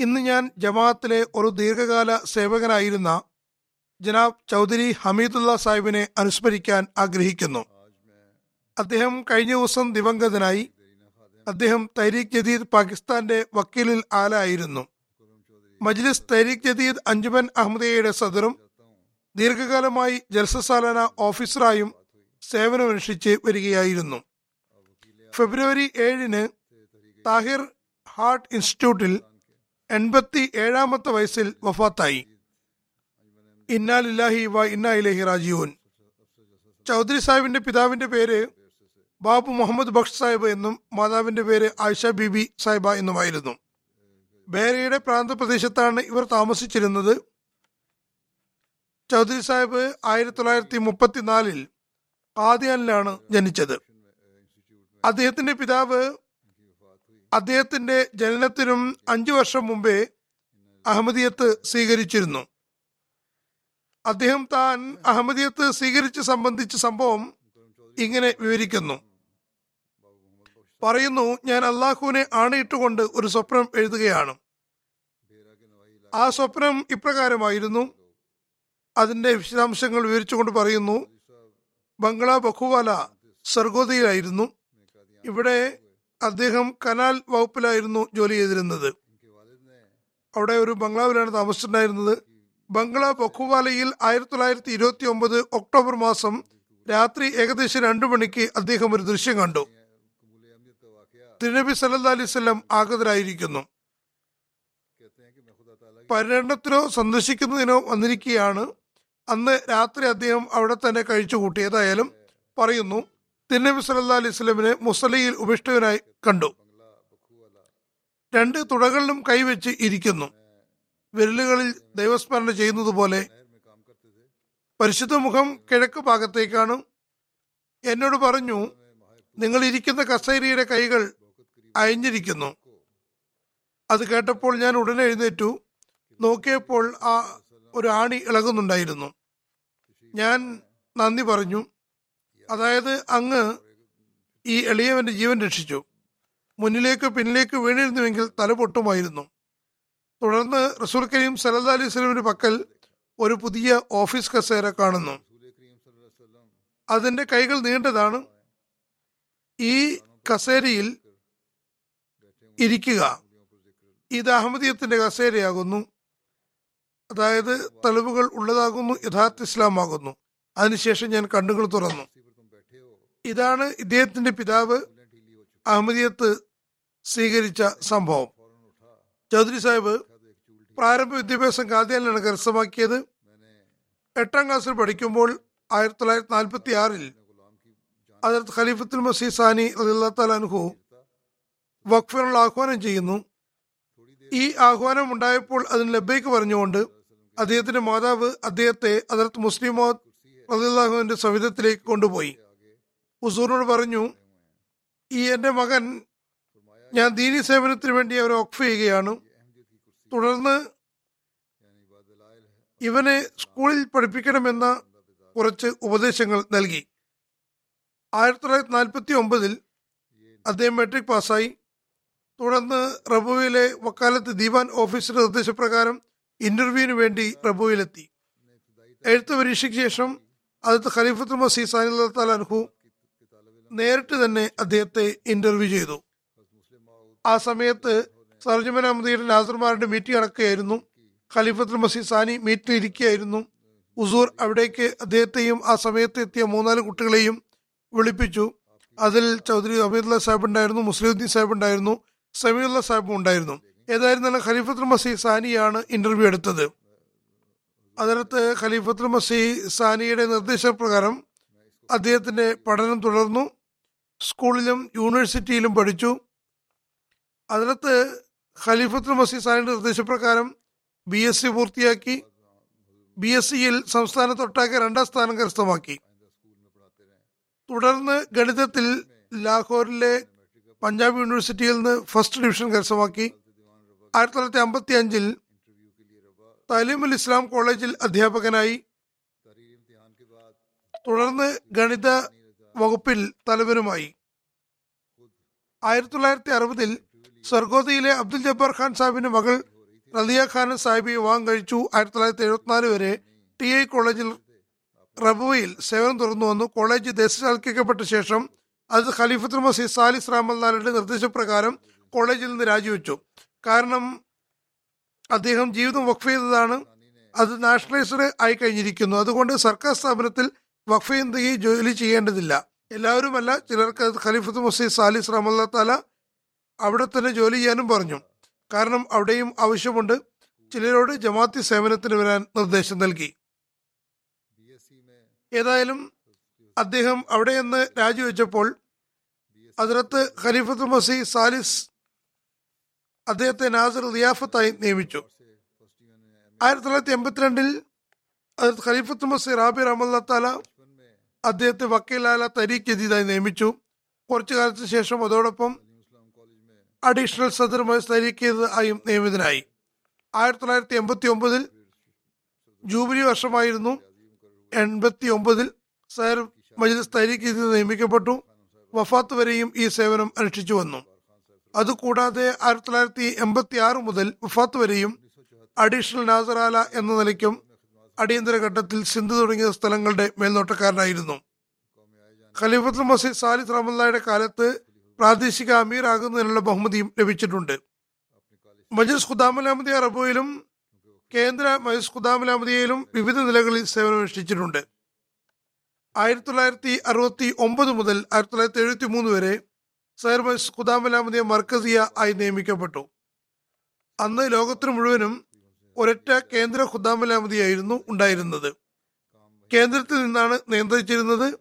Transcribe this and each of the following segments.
ഇന്ന് ഞാൻ ജമാഅത്തിലെ ഒരു ദീർഘകാല സേവകനായിരുന്ന ജനാബ് ചൗധരി ഹമീദുല്ല സാഹിബിനെ അനുസ്മരിക്കാൻ ആഗ്രഹിക്കുന്നു. അദ്ദേഹം കഴിഞ്ഞ ദിവസം ദിവംഗതനായി. അദ്ദേഹം തൈരീഖ് ജദീദ് പാകിസ്ഥാന്റെ വക്കീലിൽ ആലായിരുന്നു മജ്ലിസ് തൈരീഖ് ജദീദ് അഞ്ജുമൻ അഹമ്മദിയയുടെ സദറും ദീർഘകാലമായി ജൽസസാലാന ഓഫീസറായും സേവനമനുഷ്ഠിച്ച് വരികയായിരുന്നു. ഫെബ്രുവരി ഏഴിന് താഹിർ ഹാർട്ട് ഇൻസ്റ്റിറ്റ്യൂട്ടിൽ എൺപത്തി ഏഴാമത്തെ വയസ്സിൽ വഫാത്തായി. ഇന്നാലില്ലാഹി വ ഇന്നാ ഇലഹി റാജിയൂൻ ചൗധരി സാഹിബിന്റെ പിതാവിന്റെ പേര് ബാബു മുഹമ്മദ് ബക്ഷ് സാഹിബ് എന്നും മാതാവിന്റെ പേര് ആയിഷ ബീബി സാഹിബ എന്നുമായിരുന്നു. ബേരയുടെ പ്രാന്തപ്രദേശത്താണ് ഇവർ താമസിച്ചിരുന്നത്. ചൗധരി സാഹിബ് ആയിരത്തി തൊള്ളായിരത്തി മുപ്പത്തിനാലിൽ ആദ്യാനിലാണ് ജനിച്ചത്. അദ്ദേഹത്തിന്റെ പിതാവ് അദ്ദേഹത്തിന്റെ ജനനത്തിനും അഞ്ചു വർഷം മുമ്പേ അഹമ്മദിയത്ത് സ്വീകരിച്ചിരുന്നു. അദ്ദേഹം താൻ അഹമ്മദിയത്ത് സ്വീകരിച്ച് സംബന്ധിച്ച സംഭവം ഇങ്ങനെ വിവരിക്കുന്നു. പറയുന്നു ഞാൻ അള്ളാഹുവിനെ ആണയിട്ടുകൊണ്ട് ഒരു സ്വപ്നം എഴുതുകയാണ്. ആ സ്വപ്നം ഇപ്രകാരമായിരുന്നു. അതിന്റെ വിശദാംശങ്ങൾ വിവരിച്ചുകൊണ്ട് പറയുന്നു ബംഗ്ലാ ബഖുവാല സർഗോദയിലായിരുന്നു ഇവിടെ അദ്ദേഹം കനാൽ വകുപ്പിലായിരുന്നു ജോലി ചെയ്തിരുന്നത്. അവിടെ ഒരു ബംഗ്ലാവിലാണ് താമസിച്ചിട്ടുണ്ടായിരുന്നത്. ബംഗ്ലാ ബഖുവാലയിൽ ആയിരത്തി തൊള്ളായിരത്തി ഇരുപത്തി ഒമ്പത് ഒക്ടോബർ മാസം രാത്രി ഏകദേശം രണ്ടു മണിക്ക് അദ്ദേഹം ഒരു ദൃശ്യം കണ്ടു. തിരുനബി സല്ലാ അലൈവല്ലം ആഗതരായിരിക്കുന്നു. പര്യടനത്തിനോ സന്ദർശിക്കുന്നതിനോ വന്നിരിക്കുകയാണ് അന്ന് രാത്രി അദ്ദേഹം അവിടെ തന്നെ കഴിച്ചു കൂട്ടി ഏതായാലും പറയുന്നു തിരുനബി സല്ലാ അലൈഹി സ്വലമിനെ മുസലയിൽ ഉപേക്ഷിതനായി കണ്ടു. രണ്ട് തുടകളിലും കൈവച്ച് ഇരിക്കുന്നു. വിരലുകളിൽ ദൈവസ്മരണ ചെയ്യുന്നതുപോലെ പരിശുദ്ധ മുഖം കിഴക്ക് ഭാഗത്തേക്കാണ്. എന്നോട് പറഞ്ഞു നിങ്ങൾ ഇരിക്കുന്ന കസേരയുടെ കൈകൾ അയഞ്ഞിരിക്കുന്നു. അത് കേട്ടപ്പോൾ ഞാൻ ഉടനെ എഴുന്നേറ്റു. നോക്കിയപ്പോൾ ആ ഒരു ആണി ഇളകുന്നുണ്ടായിരുന്നു. ഞാൻ നന്ദി പറഞ്ഞു അതായത് അങ്ങ് ഈ എളിയവന്റെ ജീവൻ രക്ഷിച്ചു. മുന്നിലേക്ക് പിന്നിലേക്ക് വീണിരുന്നുവെങ്കിൽ തല പൊട്ടുമായിരുന്നു. തുടർന്ന് റസൂൽ കരീം സലഹ് അലൈഹി സ്വലമിന്റെ പക്കൽ ഒരു പുതിയ ഓഫീസ് കസേര കാണുന്നു. അതിന്റെ കൈകൾ നീണ്ടതാണ്. ഈ കസേരയിൽ ഇരിക്കുക. ഇത് അഹമ്മദീയത്തിന്റെ കസേരയാകുന്നു. അതായത് തെളിവുകൾ ഉള്ളതാകുന്നു യഥാർത്ഥ ഇസ്ലാമാകുന്നു. അതിനുശേഷം ഞാൻ കണ്ണുകൾ തുറന്നു. ഇതാണ് ഇദ്ദേഹത്തിന്റെ പിതാവ് അഹമ്മദിയത്ത് സ്വീകരിച്ച സംഭവം. ചൗധരി സാഹിബ് പ്രാരംഭ വിദ്യാഭ്യാസം ഗാന്ധിയാലാണ് കരസ്ഥമാക്കിയത്. എട്ടാം ക്ലാസ്സിൽ പഠിക്കുമ്പോൾ ആയിരത്തി തൊള്ളായിരത്തി നാൽപ്പത്തി ആറിൽ അതിർത്ത് ഖലീഫത്തുൽ മസീദ് സാനി അലിഹു വഖഫിനുള്ള ആഹ്വാനം ചെയ്യുന്നു. ഈ ആഹ്വാനം ഉണ്ടായപ്പോൾ അതിന് ലബേക്ക് പറഞ്ഞുകൊണ്ട് അദ്ദേഹത്തിന്റെ മാതാവ് അദ്ദേഹത്തെ അതിർത്ത് മുസ്ലിം അലിഹുവിന്റെ സവിധത്തിലേക്ക് കൊണ്ടുപോയി. ഹുസൂറിനോട് പറഞ്ഞു ഈ എന്റെ മകൻ ഞാൻ ദീനി സേവനത്തിന് വേണ്ടി അവരെ ഒക്ഫ് ചെയ്യുകയാണ്. തുടർന്ന് ഇവനെ സ്കൂളിൽ പഠിപ്പിക്കണമെന്ന കുറച്ച് ഉപദേശങ്ങൾ നൽകി. ആയിരത്തി തൊള്ളായിരത്തി നാൽപ്പത്തി ഒമ്പതിൽ അദ്ദേഹം മെട്രിക് പാസ്സായി. തുടർന്ന് റബുവിലെ വക്കാലത്ത് ദീവാൻ ഓഫീസറുടെ നിർദ്ദേശപ്രകാരം ഇന്റർവ്യൂവിന് വേണ്ടി റബുവിലെത്തി. എഴുത്ത് പരീക്ഷയ്ക്ക് ശേഷം അത് ഖലീഫത്ത് മസീ സാനിഹു നേരിട്ട് തന്നെ അദ്ദേഹത്തെ ഇന്റർവ്യൂ ചെയ്തു. ആ സമയത്ത് സർജമൻ അഹമ്മദിയുടെ നാസർമാരുടെ മീറ്റിംഗ് നടക്കുകയായിരുന്നു. ഖലീഫത്തുൽ മസീദ് സാനി മീറ്റിൽ ഇരിക്കുകയായിരുന്നു. ഉസൂർ അവിടേക്ക് അദ്ദേഹത്തെയും ആ സമയത്ത് എത്തിയ മൂന്നാൽ കുട്ടികളെയും വിളിപ്പിച്ചു. അതിൽ ചൗധരി അമീദുല്ല സാഹിബ് ഉണ്ടായിരുന്നു മുസ്ലിമുദ്ദീൻ സാഹിബ് ഉണ്ടായിരുന്നു സമീഉല്ല സാഹിബും ഉണ്ടായിരുന്നു. ഏതായിരുന്നാലും ഖലീഫത്തുൽ മസീദ് സാനിയാണ് ഇന്റർവ്യൂ എടുത്തത്. അതിനകത്ത് ഖലീഫത്തുൽ മസീദ് സാനിയുടെ നിർദ്ദേശപ്രകാരം അദ്ദേഹത്തിന്റെ പഠനം തുടർന്നു. സ്കൂളിലും യൂണിവേഴ്സിറ്റിയിലും പഠിച്ചു. അതിനകത്ത് ഖലീഫത്തുൽ മസീദ് സാറിന്റെ നിർദ്ദേശപ്രകാരം ബി എസ് സി പൂർത്തിയാക്കി ബി എസ് സിയിൽ സംസ്ഥാനത്തൊട്ടാകെ രണ്ടാം സ്ഥാനം കരസ്ഥമാക്കി. തുടർന്ന് ഗണിതത്തിൽ ലാഹോറിലെ പഞ്ചാബ് യൂണിവേഴ്സിറ്റിയിൽ നിന്ന് ഫസ്റ്റ് ഡിവിഷൻ കരസ്ഥമാക്കി. ആയിരത്തി തൊള്ളായിരത്തി അമ്പത്തി അഞ്ചിൽ തലീമുൽ ഇസ്ലാം കോളേജിൽ അധ്യാപകനായി. തുടർന്ന് ഗണിത വകുപ്പിൽ തലവനുമായി. ആയിരത്തി തൊള്ളായിരത്തി അറുപതിൽ സർഗോദയിലെ അബ്ദുൽ ജബ്ബാർ ഖാൻ സാഹിബിന്റെ മകൾ റദിയ ഖാൻ സാഹിബിയെ വിവാഹം കഴിച്ചു. ആയിരത്തി തൊള്ളായിരത്തി എഴുപത്തിനാല് വരെ ടി ഐ കോളേജിൽ റബുവയിൽ സേവനം തുറന്നു വന്നു. കോളേജ് ദേശസാൽക്കരിക്കപ്പെട്ട ശേഷം അത് ഖലീഫത്തുൽ മസീദ് സാലിസ് റഹ്മല്ലാരുടെ നിർദ്ദേശപ്രകാരം കോളേജിൽ നിന്ന് രാജിവെച്ചു. കാരണം അദ്ദേഹം ജീവിതം വഖഫ് ചെയ്തതാണ്. അത് നാഷണലൈസ്ഡ് ആയി കഴിഞ്ഞിരിക്കുന്നു. അതുകൊണ്ട് സർക്കാർ സ്ഥാപനത്തിൽ വഖഫ് ചെയ്യുകയും ജോലി ചെയ്യേണ്ടതില്ല. എല്ലാവരുമല്ല ചിലർക്ക് ഖലീഫത്ത് മുസൈദ് സാലിസ് റഹ്മല്ല താല അവിടെ തന്നെ ജോലി ചെയ്യാനും പറഞ്ഞു. കാരണം അവിടെയും ആവശ്യമുണ്ട്. ചിലരോട് ജമാഅത്തി സേവനത്തിന് വരാൻ നിർദ്ദേശം നൽകി. ഏതായാലും അദ്ദേഹം അവിടെ നിന്ന് രാജിവെച്ചപ്പോൾ അതിനകത്ത് ഖലീഫത്ത് മസി സാലിസ് അദ്ദേഹത്തെ നാസർ റിയാഫത്തായി നിയമിച്ചു. ആയിരത്തി തൊള്ളായിരത്തി എൺപത്തിരണ്ടിൽ ഖലീഫത്ത് മസി റാബി റഹ്മല്ല താല അദ്ദേഹത്തെ വക്കീലാല തരീഖ് ജദീദായി നിയമിച്ചു. കുറച്ചു കാലത്തിന് ശേഷം അതോടൊപ്പം അഡീഷണൽ സദർ തരീഖ് ആയും നിയമിതനായി. ആയിരത്തി തൊള്ളായിരത്തി എൺപത്തി ഒമ്പതിൽ ജൂബിലി വർഷമായിരുന്നു. എൺപത്തി ഒമ്പതിൽ സയർ മജ്ലിസ് തരീഖ് ജദീദ് നിയമിക്കപ്പെട്ടു. വഫാത്ത് വരെയും ഈ സേവനം അനുഷ്ഠിച്ചു വന്നു. അതുകൂടാതെ ആയിരത്തി തൊള്ളായിരത്തി എൺപത്തി ആറ് മുതൽ വഫാത്ത് വരെയും അഡീഷണൽ നാസറാല എന്ന നിലയ്ക്കും അടിയന്തര ഘട്ടത്തിൽ സിന്ധു തുടങ്ങിയ സ്ഥലങ്ങളുടെ മേൽനോട്ടക്കാരനായിരുന്നു. ഖലീഫത്തുൽ മസീദ് സാലിദ് റഹമുല്ലയുടെ കാലത്ത് പ്രാദേശിക അമീർ ആകുന്നതിനുള്ള ബഹുമതിയും ലഭിച്ചിട്ടുണ്ട്. മജീസ് ഖുദാമലാമദിയ റബോയിലും കേന്ദ്ര മജീസ് ഖുദാമലാമദിയയിലും വിവിധ നിലകളിൽ സേവനമനുഷ്ഠിച്ചിട്ടുണ്ട്. ആയിരത്തി തൊള്ളായിരത്തി അറുപത്തി ഒമ്പത് മുതൽ ആയിരത്തി തൊള്ളായിരത്തി എഴുപത്തി മൂന്ന് വരെ സൈർ മജീസ് ഖുദാമലാമദിയ മർക്കസിയ ആയി നിയമിക്കപ്പെട്ടു. അന്ന് ലോകത്തിന് മുഴുവനും ഒരൊറ്റ കേന്ദ്ര ഖുദാമലാമതിയായിരുന്നു ഉണ്ടായിരുന്നത്. കേന്ദ്രത്തിൽ നിന്നാണ് നിയന്ത്രിച്ചിരുന്നത്.